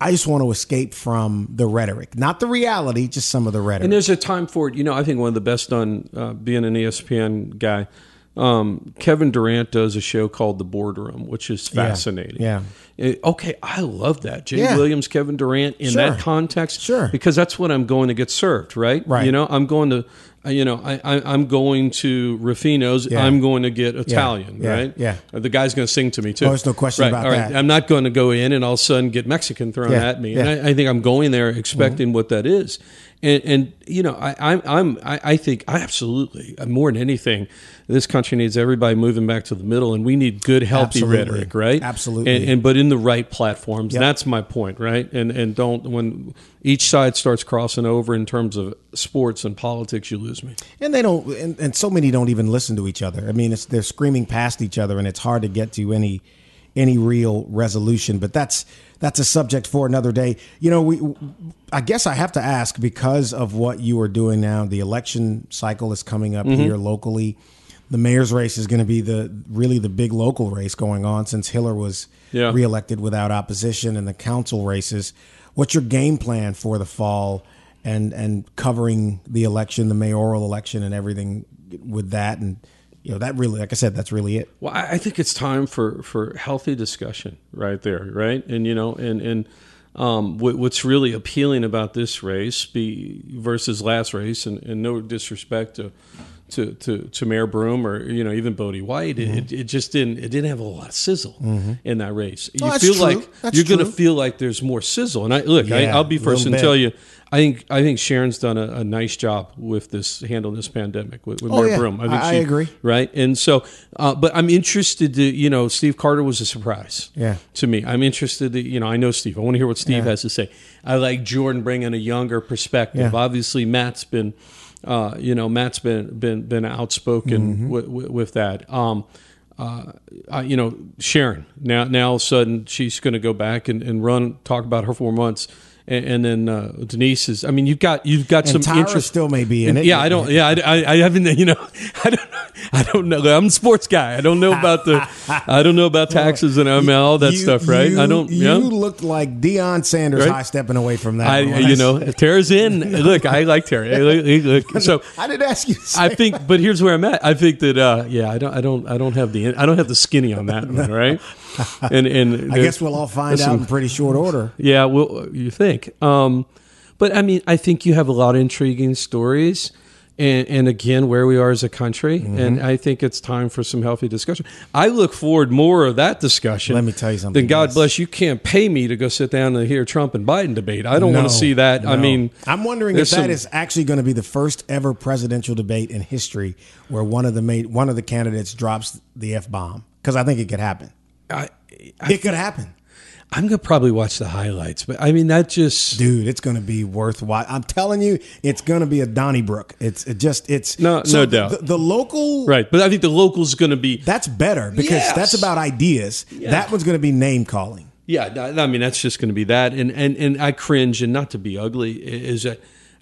I just want to escape from the rhetoric, not the reality, just some of the rhetoric. And there's a time for it. You know, I think one of the best done uh, being an ESPN guy. Um, Kevin Durant does a show called The Boardroom, which is fascinating. yeah. Uh, okay, I love that. Jay Yeah. Williams, Kevin Durant in Sure. that context. Sure. Because that's what I'm going to get served, right? Right. You know, I'm going to, you know, I, I, I'm going to Ruffino's. Yeah. I'm going to get Italian, Yeah. right? Yeah. Uh, The guy's going to sing to me too. Oh, there's no question Right. about All right. that. I'm not going to go in and all of a sudden get Mexican thrown at me. Mm-hmm. And I, I think I'm going there expecting what that is. And, and you know, I, I'm, I'm, I, I think I absolutely uh, more than anything, this country needs everybody moving back to the middle, and we need good, healthy Absolutely. rhetoric, right? Absolutely. And, and but in the right platforms. Yep. That's my point, right? And and don't when each side starts crossing over in terms of sports and politics, you lose me. And they don't, and, and so many don't even listen to each other. I mean, it's, they're screaming past each other, and it's hard to get to any any real resolution. But that's that's a subject for another day. You know, we I guess I have to ask because of what you are doing now. The election cycle is coming up Mm-hmm. here locally. The mayor's race is going to be the really the big local race going on since Hillar was Yeah. reelected without opposition, and the council races. What's your game plan for the fall? and and covering the election, the mayoral election, and everything with that, and you know that really, like I said, that's really it. Well, I I think it's time for for healthy discussion right there, right? And you know, and and um, what's really appealing about this race be versus last race, and, and no disrespect to. To, to, to Mayor Broome or you know even Bodi White, it, it, it just didn't it didn't have a lot of sizzle in that race. You Mm-hmm. feel true. like That's you're going to feel like there's more sizzle. And I look, I, Yeah, I'll be first and bit. tell you, I think I think Sharon's done a, a nice job with this handling this pandemic with, with Oh, Mayor yeah. Broome. think I- I agree. right? And so, uh, but I'm interested to, you know, Steve Carter was a surprise Yeah. to me. I'm interested to, you know, I know Steve. I want to hear what Steve has to say. I like Jordan bringing a younger perspective. Yeah. Obviously, Matt's been, uh, you know, Matt's been been been outspoken Mm-hmm. with, with, with that. Um, uh, uh, you know, Sharon. Now, now all of a sudden, she's going to go back and, and run, talk about her four months, and, and then uh, Denise is. I mean, you've got you've got And some Tyra interest. still may be in it. Yeah, I don't. Yeah, I, I, I haven't. You know, I don't. I don't know. I'm a sports guy. I don't know about the. I don't know about taxes and um, all that You- stuff, right? You, I don't. You yeah. looked like Deion Sanders Right? high stepping away from that. I, you know, Tara's in. Look, I like Tara. Look, look. So I didn't ask you. I think, but here's where I'm at. I think that, uh, yeah, I don't, I don't, I don't have the, I don't have the skinny on that one, right? And and I guess we'll all find out in pretty short order. Yeah, well, you think. Um, but I mean, I think you have a lot of intriguing stories. And, and again, where we are as a country, Mm-hmm. and I think it's time for some healthy discussion. I look forward more of that discussion. Let me tell you something, Then God bless you can't pay me to go sit down and hear Trump and Biden debate. I don't want to see that. I mean, I'm wondering if that some- is actually going to be the first ever presidential debate in history where one of the one of the candidates drops the f bomb because I think it could happen. I, I, It could happen, I'm gonna probably watch the highlights, but I mean that just dude. It's going to be worthwhile. I'm telling you, it's going to be a Donnybrook. It's it just it's No- no doubt. The, the local right. But I think the locals going to be That's better because Yes. that's about ideas. That one's going to be name calling. Yeah, I I mean that's just going to be that, and and and I cringe, and not to be ugly, is that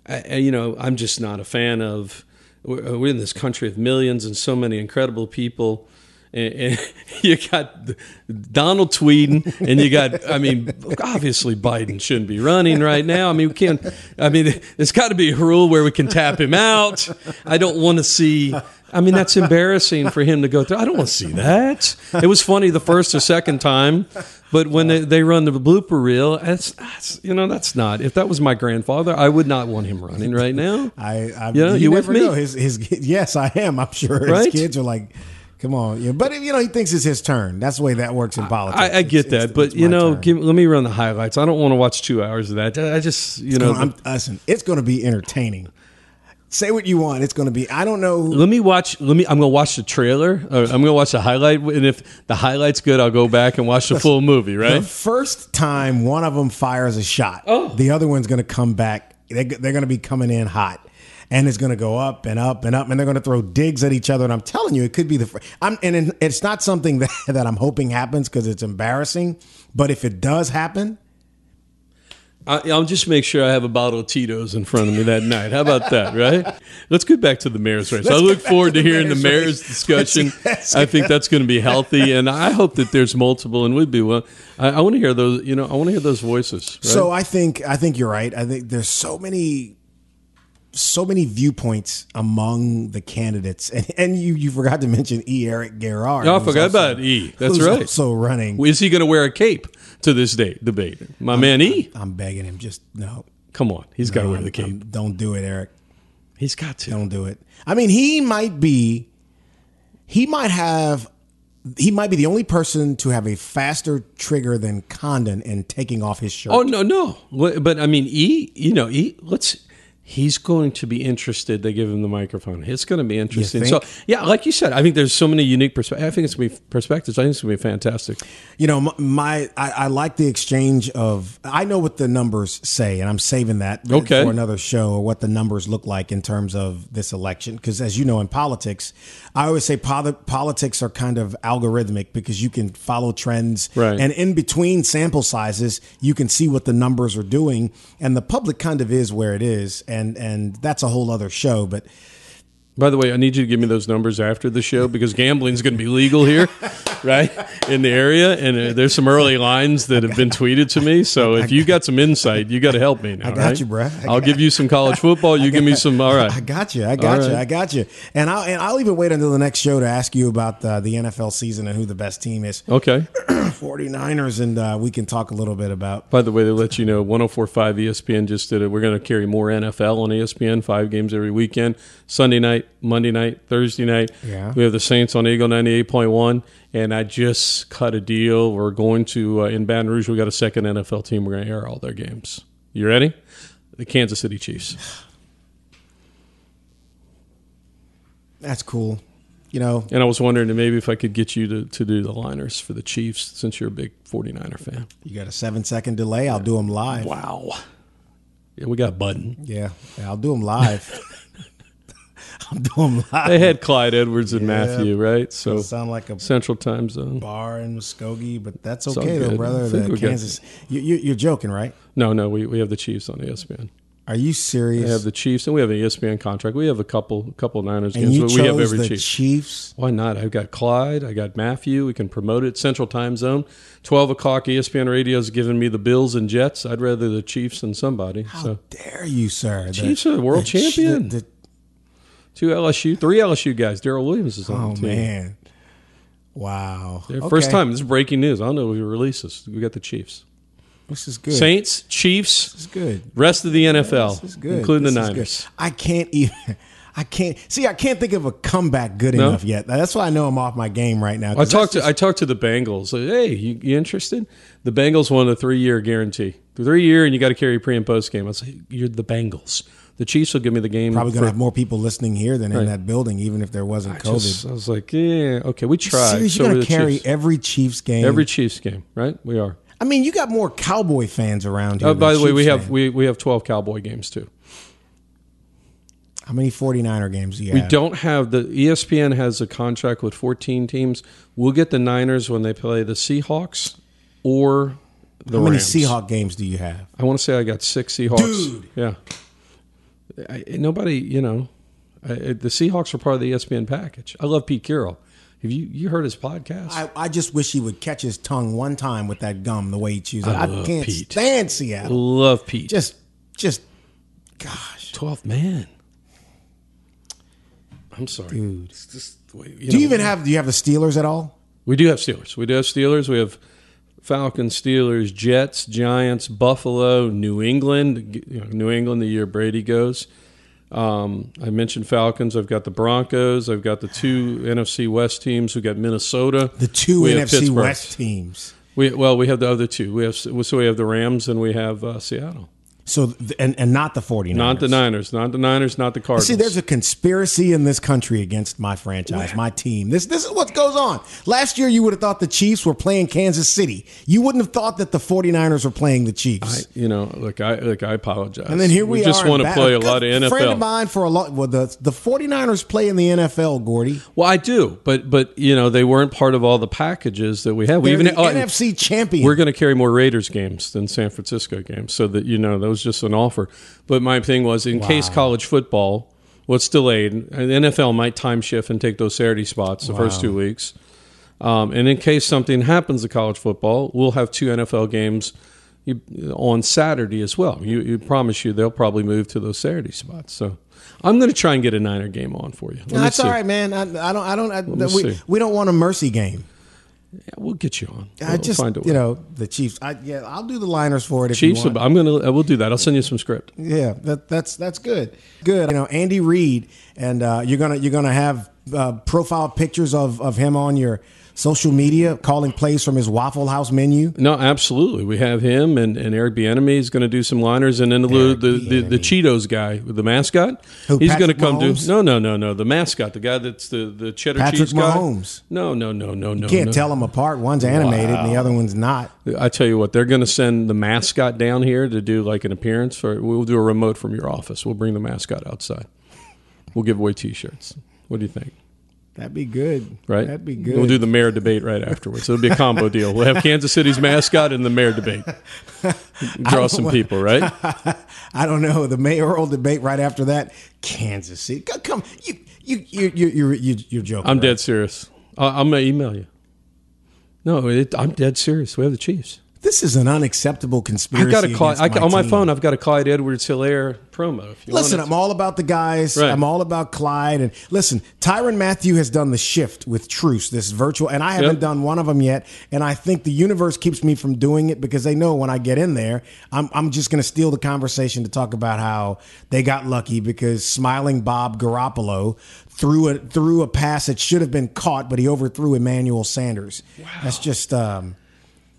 I, I- you know I'm just not a fan of. We're we're in this country of millions and so many incredible people, and, and you got Donald tweeting, and you got I mean obviously Biden shouldn't be running right now. I mean we can't. I mean there's got to be a rule where we can tap him out. I don't want to see. I mean, that's embarrassing for him to go through. I don't want to see that. It was funny the first or second time, but when they, they run the blooper reel, that's, that's you know that's not. If that was my grandfather, I would not want him running right now. I, I Yeah, you, you with me? know. His, his, yes, I am. I'm sure his Right? kids are like, come on. Yeah, but you know, he thinks it's his turn. That's the way that works in politics. I, I get It's- that, it's- but it's you know, give, let me run the highlights. I don't want to watch two hours of that. I just you know, I'm, listen, it's going to be entertaining. Say what you want. It's going to be. I don't know. let me watch. Let me. I'm gonna watch the trailer. Or I'm gonna watch the highlight, and if the highlight's good, I'll go back and watch the full movie. Right. The first time one of them fires a shot, Oh. the other one's going to come back. They, they're going to be coming in hot. And it's going to go up and up and up, and they're going to throw digs at each other. And I'm telling you, it could be the. I'm, and it's not something that, that I'm hoping happens because it's embarrassing. But if it does happen, I, I'll just make sure I have a bottle of Tito's in front of me that night. How about that, right? Let's get back to the mayor's race. I Let's look forward to to the hearing the mayor's mayor's race. discussion. Let's- I think that's going to be healthy, and I hope that there's multiple and we'd be well. I, I want to hear those. You know, I want to hear those voices. Right? So I think I think you're right. I think there's so many so many viewpoints among the candidates, and, and you you forgot to mention E. Eric Guirard. Oh, I forgot also- about E. That's right. Also running. is he going to wear a cape to this day debate? My man E. I'm begging him. Just no. Come on, he's got to wear the cape. I'm- don't do it, Eric. He's got to. Don't do it. I mean, he might be. He might have. He might be the only person to have a faster trigger than Condon in taking off his shirt. Oh no, no. But I mean, E. You know, E. Let's. He's going to be interested. They give him the microphone. It's going to be interesting. So, yeah, like you said, I think there's so many unique perspectives. I think it's going to be perspectives. I think it's going to be fantastic. You know, my, my I, I like the exchange of. I know what the numbers say, and I'm saving that Okay. for another show or what the numbers look like in terms of this election. Because as you know, in politics, I always say poli- politics are kind of algorithmic because you can follow trends, Right. and in between sample sizes, you can see what the numbers are doing, and the public kind of is where it is, and and that's a whole other show, but. By the way, I need you to give me those numbers after the show because gambling's going to be legal here, right, in the area. And uh, there's some early lines that have been tweeted to me. So if you got some insight, you got to help me now. I got right? you, bruh. I I'll give you some college football. You give me some. All right. I got you. I got All you. right. I got you. And I'll and I'll even wait until the next show to ask you about uh, the NFL season and who the best team is. Okay. 49ers, and uh, we can talk a little bit about. By the way, they let you know 1045 ESPN just did it. We're going to carry more NFL on ESPN, five games every weekend Sunday night, Monday night, Thursday night. Yeah. We have the Saints on Eagle 98.1. And I just cut a deal. We're going to, uh, in Baton Rouge, we got a second NFL team. We're going to air all their games. You ready? The Kansas City Chiefs. That's cool. You know, And I was wondering maybe if I could get you to, to do the liners for the Chiefs since you're a big 49er fan. you got a seven second delay. I'll do them live. Wow. Yeah, we got a button. Yeah, yeah, I'll do them live. I'll do them live. They had Clyde Edwards and Yeah. Mathieu, right? So sound like a Central Time Zone. bar in Muskogee, but that's okay though, brother. The Kansas. You, you, you're joking, right? No, no, we, we have the Chiefs on ESPN. Are you serious? We have the Chiefs, and we have an ESPN contract. We have a couple couple Niners and games, you but chose we have every the Chief. Chiefs. Why not? I've got Clyde. I got Mathieu. We can promote it. Central Time Zone. Twelve o'clock. ESPN Radio's giving me the Bills and Jets. I'd rather the Chiefs than somebody. How so dare you, sir? The- Chiefs are the world Ch- champion. the- two LSU, three LSU guys. Darrel Williams is on oh the team. Oh man! Wow. Okay. First time. This is breaking news. I don't know if we release this. We got the Chiefs, This is good. Saints, Chiefs, This is good. rest of the NFL, This is good. including This the. Niners. I can't even. I can't see. I can't think of a comeback good No? enough yet. That's why I know I'm off my game right now. I talked to I talked to the Bengals. Like, Hey, you, you interested? The Bengals won a three year guarantee. Three year, and you got to carry pre and post game. I was like, you're the Bengals. The Chiefs will give me the game. probably going to have more people listening here than in that building, even if there wasn't I COVID. just- I was like, yeah, okay, we tried. Serious, So you're we're going to carry Chiefs. every Chiefs game. every Chiefs game, right? We are. I mean, you got more Cowboy fans around here. Oh, by the way, we Chiefs have we, we have twelve Cowboy games too. How many 49er games do you We have? We don't have the ESPN has a contract with 14 teams. We'll get the Niners when they play the Seahawks or the How many Rams. Seahawk games do you have? I want to say I got six Seahawks. Dude. Yeah. I, nobody, you know, I, the Seahawks are part of the ESPN package. I love Pete Carroll. Have you you heard his podcast? I, I just wish he would catch his tongue one time with that gum the way he chews it. I I, can't Pete. stand Seattle. love Pete. Just, just, gosh, twelfth man. I'm sorry, dude. It's just way- Do you even have? Do you have the Steelers at all? We do have Steelers. We do have Steelers. We have Falcons, Steelers, Jets, Giants, Buffalo, New England. New England the year Brady goes. Um, I mentioned Falcons. I've got the Broncos. I've got the two NFC West teams. We've got Minnesota. The two We NFC West teams. We, well, we have the other two. We have so we have the Rams and we have uh, Seattle. So and and not the 49ers. Not the Niners. Not the Niners. Not the Cardinals. See, there's a conspiracy in this country against my franchise, my team. This this is what goes on. Last year, you would have thought the Chiefs were playing Kansas City. You wouldn't have thought that the 49ers were playing the Chiefs. I, you know, look, I look, I apologize. and then here we, we just are. want to Bat- play a lot of NFL. Friend of mine for a lot. Well, the the 49ers play in the NFL, Gordy. Well, I do, but but you know they weren't part of all the packages that we have. We They're even the oh, NFC champion. We're going to carry more Raiders games than San Francisco games, so that you know that was just an offer. But my thing was, in case college football was delayed, and the NFL might time shift and take those Saturday spots the first two weeks. Um, and in case something happens to college football, we'll have two NFL games you, on Saturday as well. You, you promise you they'll probably move to those Saturday spots. So I'm going to try and get a Niner game on for you. Me That's see. all right, man. I, I don't. I don't. I, we, see. we don't want a mercy game. Yeah, we'll get you on. I We'll just, find a way. you know, the Chiefs. I, yeah, I'll do the liners for it if Chiefs. you want. I'm gonna. We'll do that. I'll send you some script. Yeah, that, that's that's good. Good. You know, Andy Reid, and uh, you're gonna you're gonna have uh, profile pictures of, of him on your social media calling plays from his Waffle House menu? No, absolutely. We have him and, and Eric Bieniemy is going to do some liners, and then the the, the, the Cheetos guy, the mascot, Who, he's going to come Mahomes? do. No, no, no, no. The mascot, the guy that's the the cheddar Patrick cheese guy. Mahomes. No, no, no, no, no. You can't no. tell them apart. One's animated and the other one's not. I tell you what, they're going to send the mascot down here to do like an appearance. or we'll do a remote from your office. We'll bring the mascot outside. We'll give away T-shirts. What do you think? That'd be good. Right? That'd be good. We'll do the mayor debate right afterwards. It'll be a combo deal. We'll have Kansas City's mascot and the mayor debate. Draw some people, right? I don't know. The mayoral debate right after that, Kansas City. Come, come you, you, you, you, you're, you, you're joking. I'm right? dead serious. I, I'm gonna email you. No, it, I'm dead serious. We have the Chiefs. This is an unacceptable conspiracy. I got a Clyde, against I, on my team. phone. I've got a Clyde Edwards Helaire promo. If you Listen, I'm all about the guys. Right. I'm all about Clyde. And listen, Tyrann Mathieu has done the shift with Truce, this virtual, and I haven't Yep. done one of them yet. And I think the universe keeps me from doing it because they know when I get in there, I'm, I'm just going to steal the conversation to talk about how they got lucky because smiling Bob Garoppolo threw a threw a pass that should have been caught, but he overthrew Emmanuel Sanders. That's just. Um,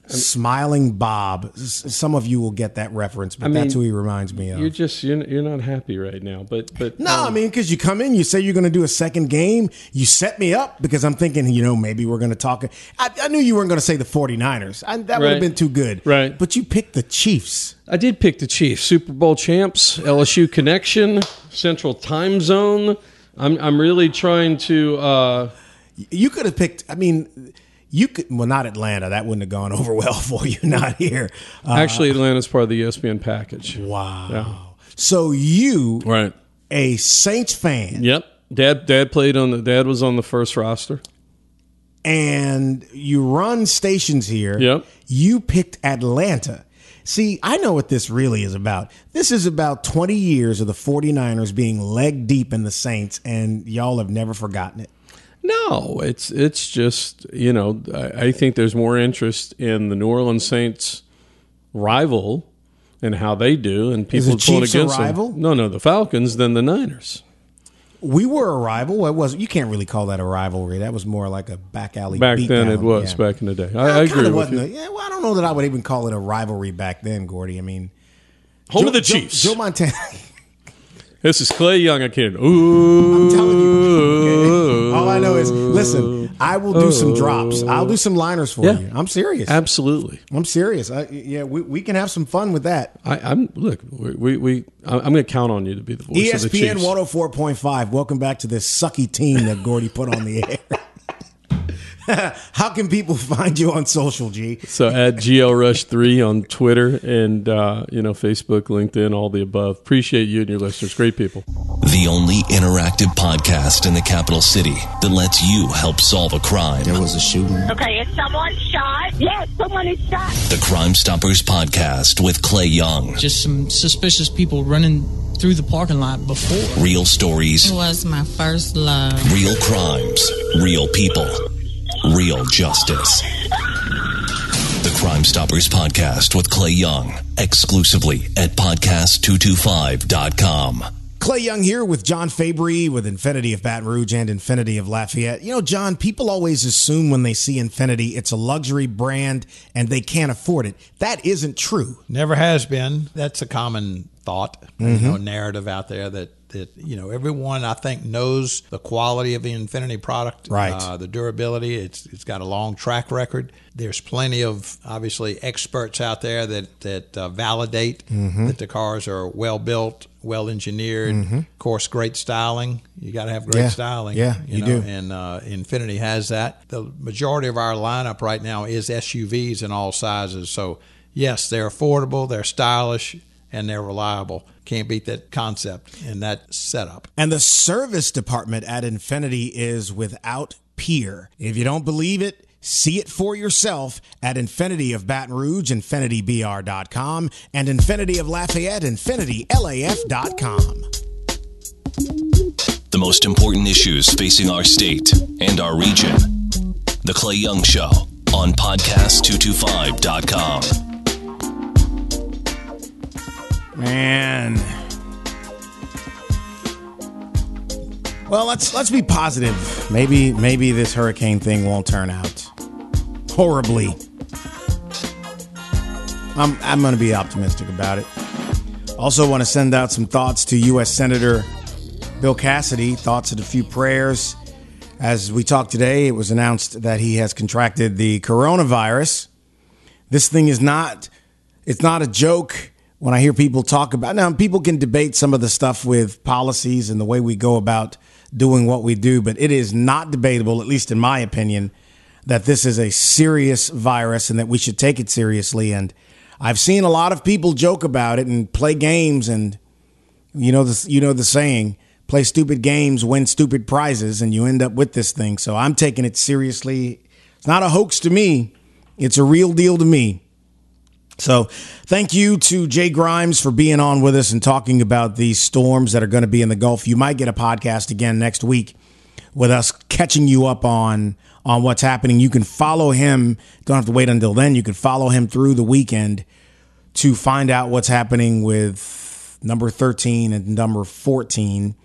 Smiling Bob. Some of you will get that reference, but I mean, that's who he reminds me of. You're just you're, you're not happy right now, but but No, I mean, because you come in, you say you're going to do a second game. You set me up because I'm thinking, you know, maybe we're going to talk. I, I knew you weren't going to say the 49ers. I, that would have been too good. Right. But you picked the Chiefs. I did pick the Chiefs, Super Bowl champs, LSU connection, Central Time Zone. I'm I'm really trying to. Uh, You could have picked, I mean, you could, well, not Atlanta. That wouldn't have gone over well for you, not here. Uh, actually, Atlanta's part of the ESPN package. wow. Yeah. So you, Right. a Saints fan, Yep. Dad dad played on the dad was on the first roster. and you run stations here. Yep. You picked Atlanta. See, I know what this really is about. This is about 20 years of the 49ers being leg deep in the Saints, and y'all have never forgotten it. No, it's it's just you know I, I think there's more interest in the New Orleans Saints rival and how they do, and people the pulling against them. No, no, the Falcons than the Niners. We were a rival. It was you can't really call that a rivalry. That was more like a back alley. Back then, down. it was. Yeah. Back in the day, I, I agree with you. a- yeah, well, I don't know that I would even call it a rivalry back then, Gordy. I mean, Home Joe- of the Joe- Chiefs. Joe Montana. This is Clay Young again. Ooh, I'm telling you. okay? All I know is, listen, I will do some drops. I'll do some liners for Yeah. you. I'm serious. absolutely. I'm serious. I, yeah, we, we can have some fun with that. I, I'm look. We, we I'm going to count on you to be the voice of the ESPN 104.5. Welcome back to this sucky team that Gordy put on the air. How can people find you on social, G? So at GL Rush three on Twitter and uh, you know Facebook, LinkedIn, all the above. Appreciate you and your listeners. Great people. The only interactive podcast in the capital city that lets you help solve a crime. There was a shooting. Okay, is someone shot? Yes, someone is shot. The Crime Stoppers podcast with Clay Young. Just some suspicious people running through the parking lot before. Real stories, It was my first love. real crimes, real people, real justice. The Crime Stoppers podcast with Clay Young, exclusively at podcast225.com. Clay Young here with John Fabry with Infiniti of Baton Rouge and Infiniti of Lafayette. You know, John, people always assume when they see Infiniti, it's a luxury brand and they can't afford it. That isn't true. Never has been. That's a common thought, you mm-hmm. know, narrative out there that that you know everyone I think knows the quality of the Infiniti product, Right. Uh, the durability. It's it's got a long track record. There's plenty of obviously experts out there that that uh, validate that the cars are well built, well engineered. Of course, great styling. You got to have great Yeah. styling. Yeah, you know, do. and uh, Infiniti has that. The majority of our lineup right now is SUVs in all sizes. So yes, they're affordable, they're stylish, and they're reliable. Can't beat that concept and that setup. And the service department at Infiniti is without peer. If you don't believe it, see it for yourself at Infiniti of Baton Rouge, InfinitiBR.com, and Infiniti of Lafayette, InfinitiLAF.com. The most important issues facing our state and our region. The Clay Young Show on podcast225.com. Man. Well, let's let's be positive. Maybe maybe this hurricane thing won't turn out horribly. I'm I'm going to be optimistic about it. Also, want to send out some thoughts to U.S. Senator Bill Cassidy. Thoughts and a few prayers. As we talked today, it was announced that he has contracted the coronavirus. This thing is not it's not a joke when I hear people talk about now people can debate some of the stuff with policies and the way we go about doing what we do, but it is not debatable, at least in my opinion, that this is a serious virus and that we should take it seriously. And I've seen a lot of people joke about it and play games, and you know the you know the saying, play stupid games, win stupid prizes, and you end up with this thing. So I'm taking it seriously. It's not a hoax to me; it's a real deal to me. So, thank you to Jay Grymes for being on with us and talking about these storms that are going to be in the Gulf. You might get a podcast again next week with us catching you up on on what's happening. You can follow him. Don't have to wait until then. You can follow him through the weekend to find out what's happening with number 13 and number 14.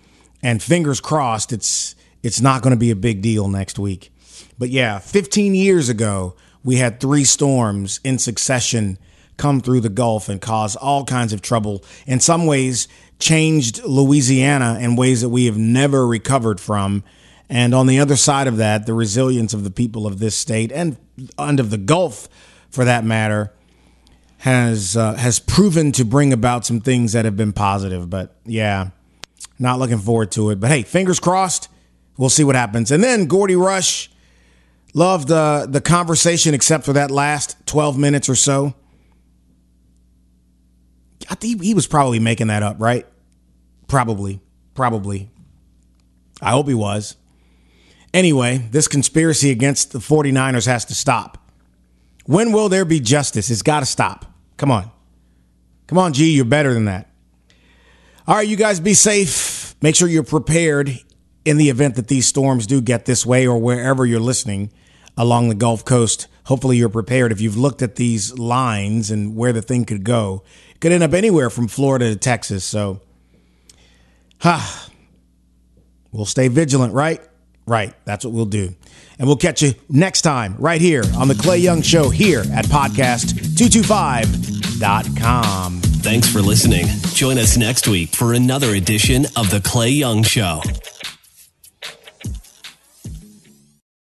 And fingers crossed it's it's not going to be a big deal next week. But yeah, 15 years ago, we had three storms in succession come through the Gulf and cause all kinds of trouble. In some ways, changed Louisiana in ways that we have never recovered from. And on the other side of that, the resilience of the people of this state and, and of the Gulf, for that matter, has uh, has proven to bring about some things that have been positive. But yeah, not looking forward to it. But hey, fingers crossed. We'll see what happens. And then Gordy Rush loved uh, the conversation, except for that last twelve minutes or so. I think he was probably making that up, right? Probably. Probably. I hope he was. Anyway, this conspiracy against the 49ers has to stop. When will there be justice? It's got to stop. Come on. Come on, G, you're better than that. All right, you guys be safe. Make sure you're prepared in the event that these storms do get this way or wherever you're listening along the Gulf Coast. Hopefully, you're prepared. If you've looked at these lines and where the thing could go, it could end up anywhere from Florida to Texas. So, ha, we'll stay vigilant, right? Right. That's what we'll do. And we'll catch you next time right here on The Clay Young Show here at podcast225.com. Thanks for listening. Join us next week for another edition of The Clay Young Show.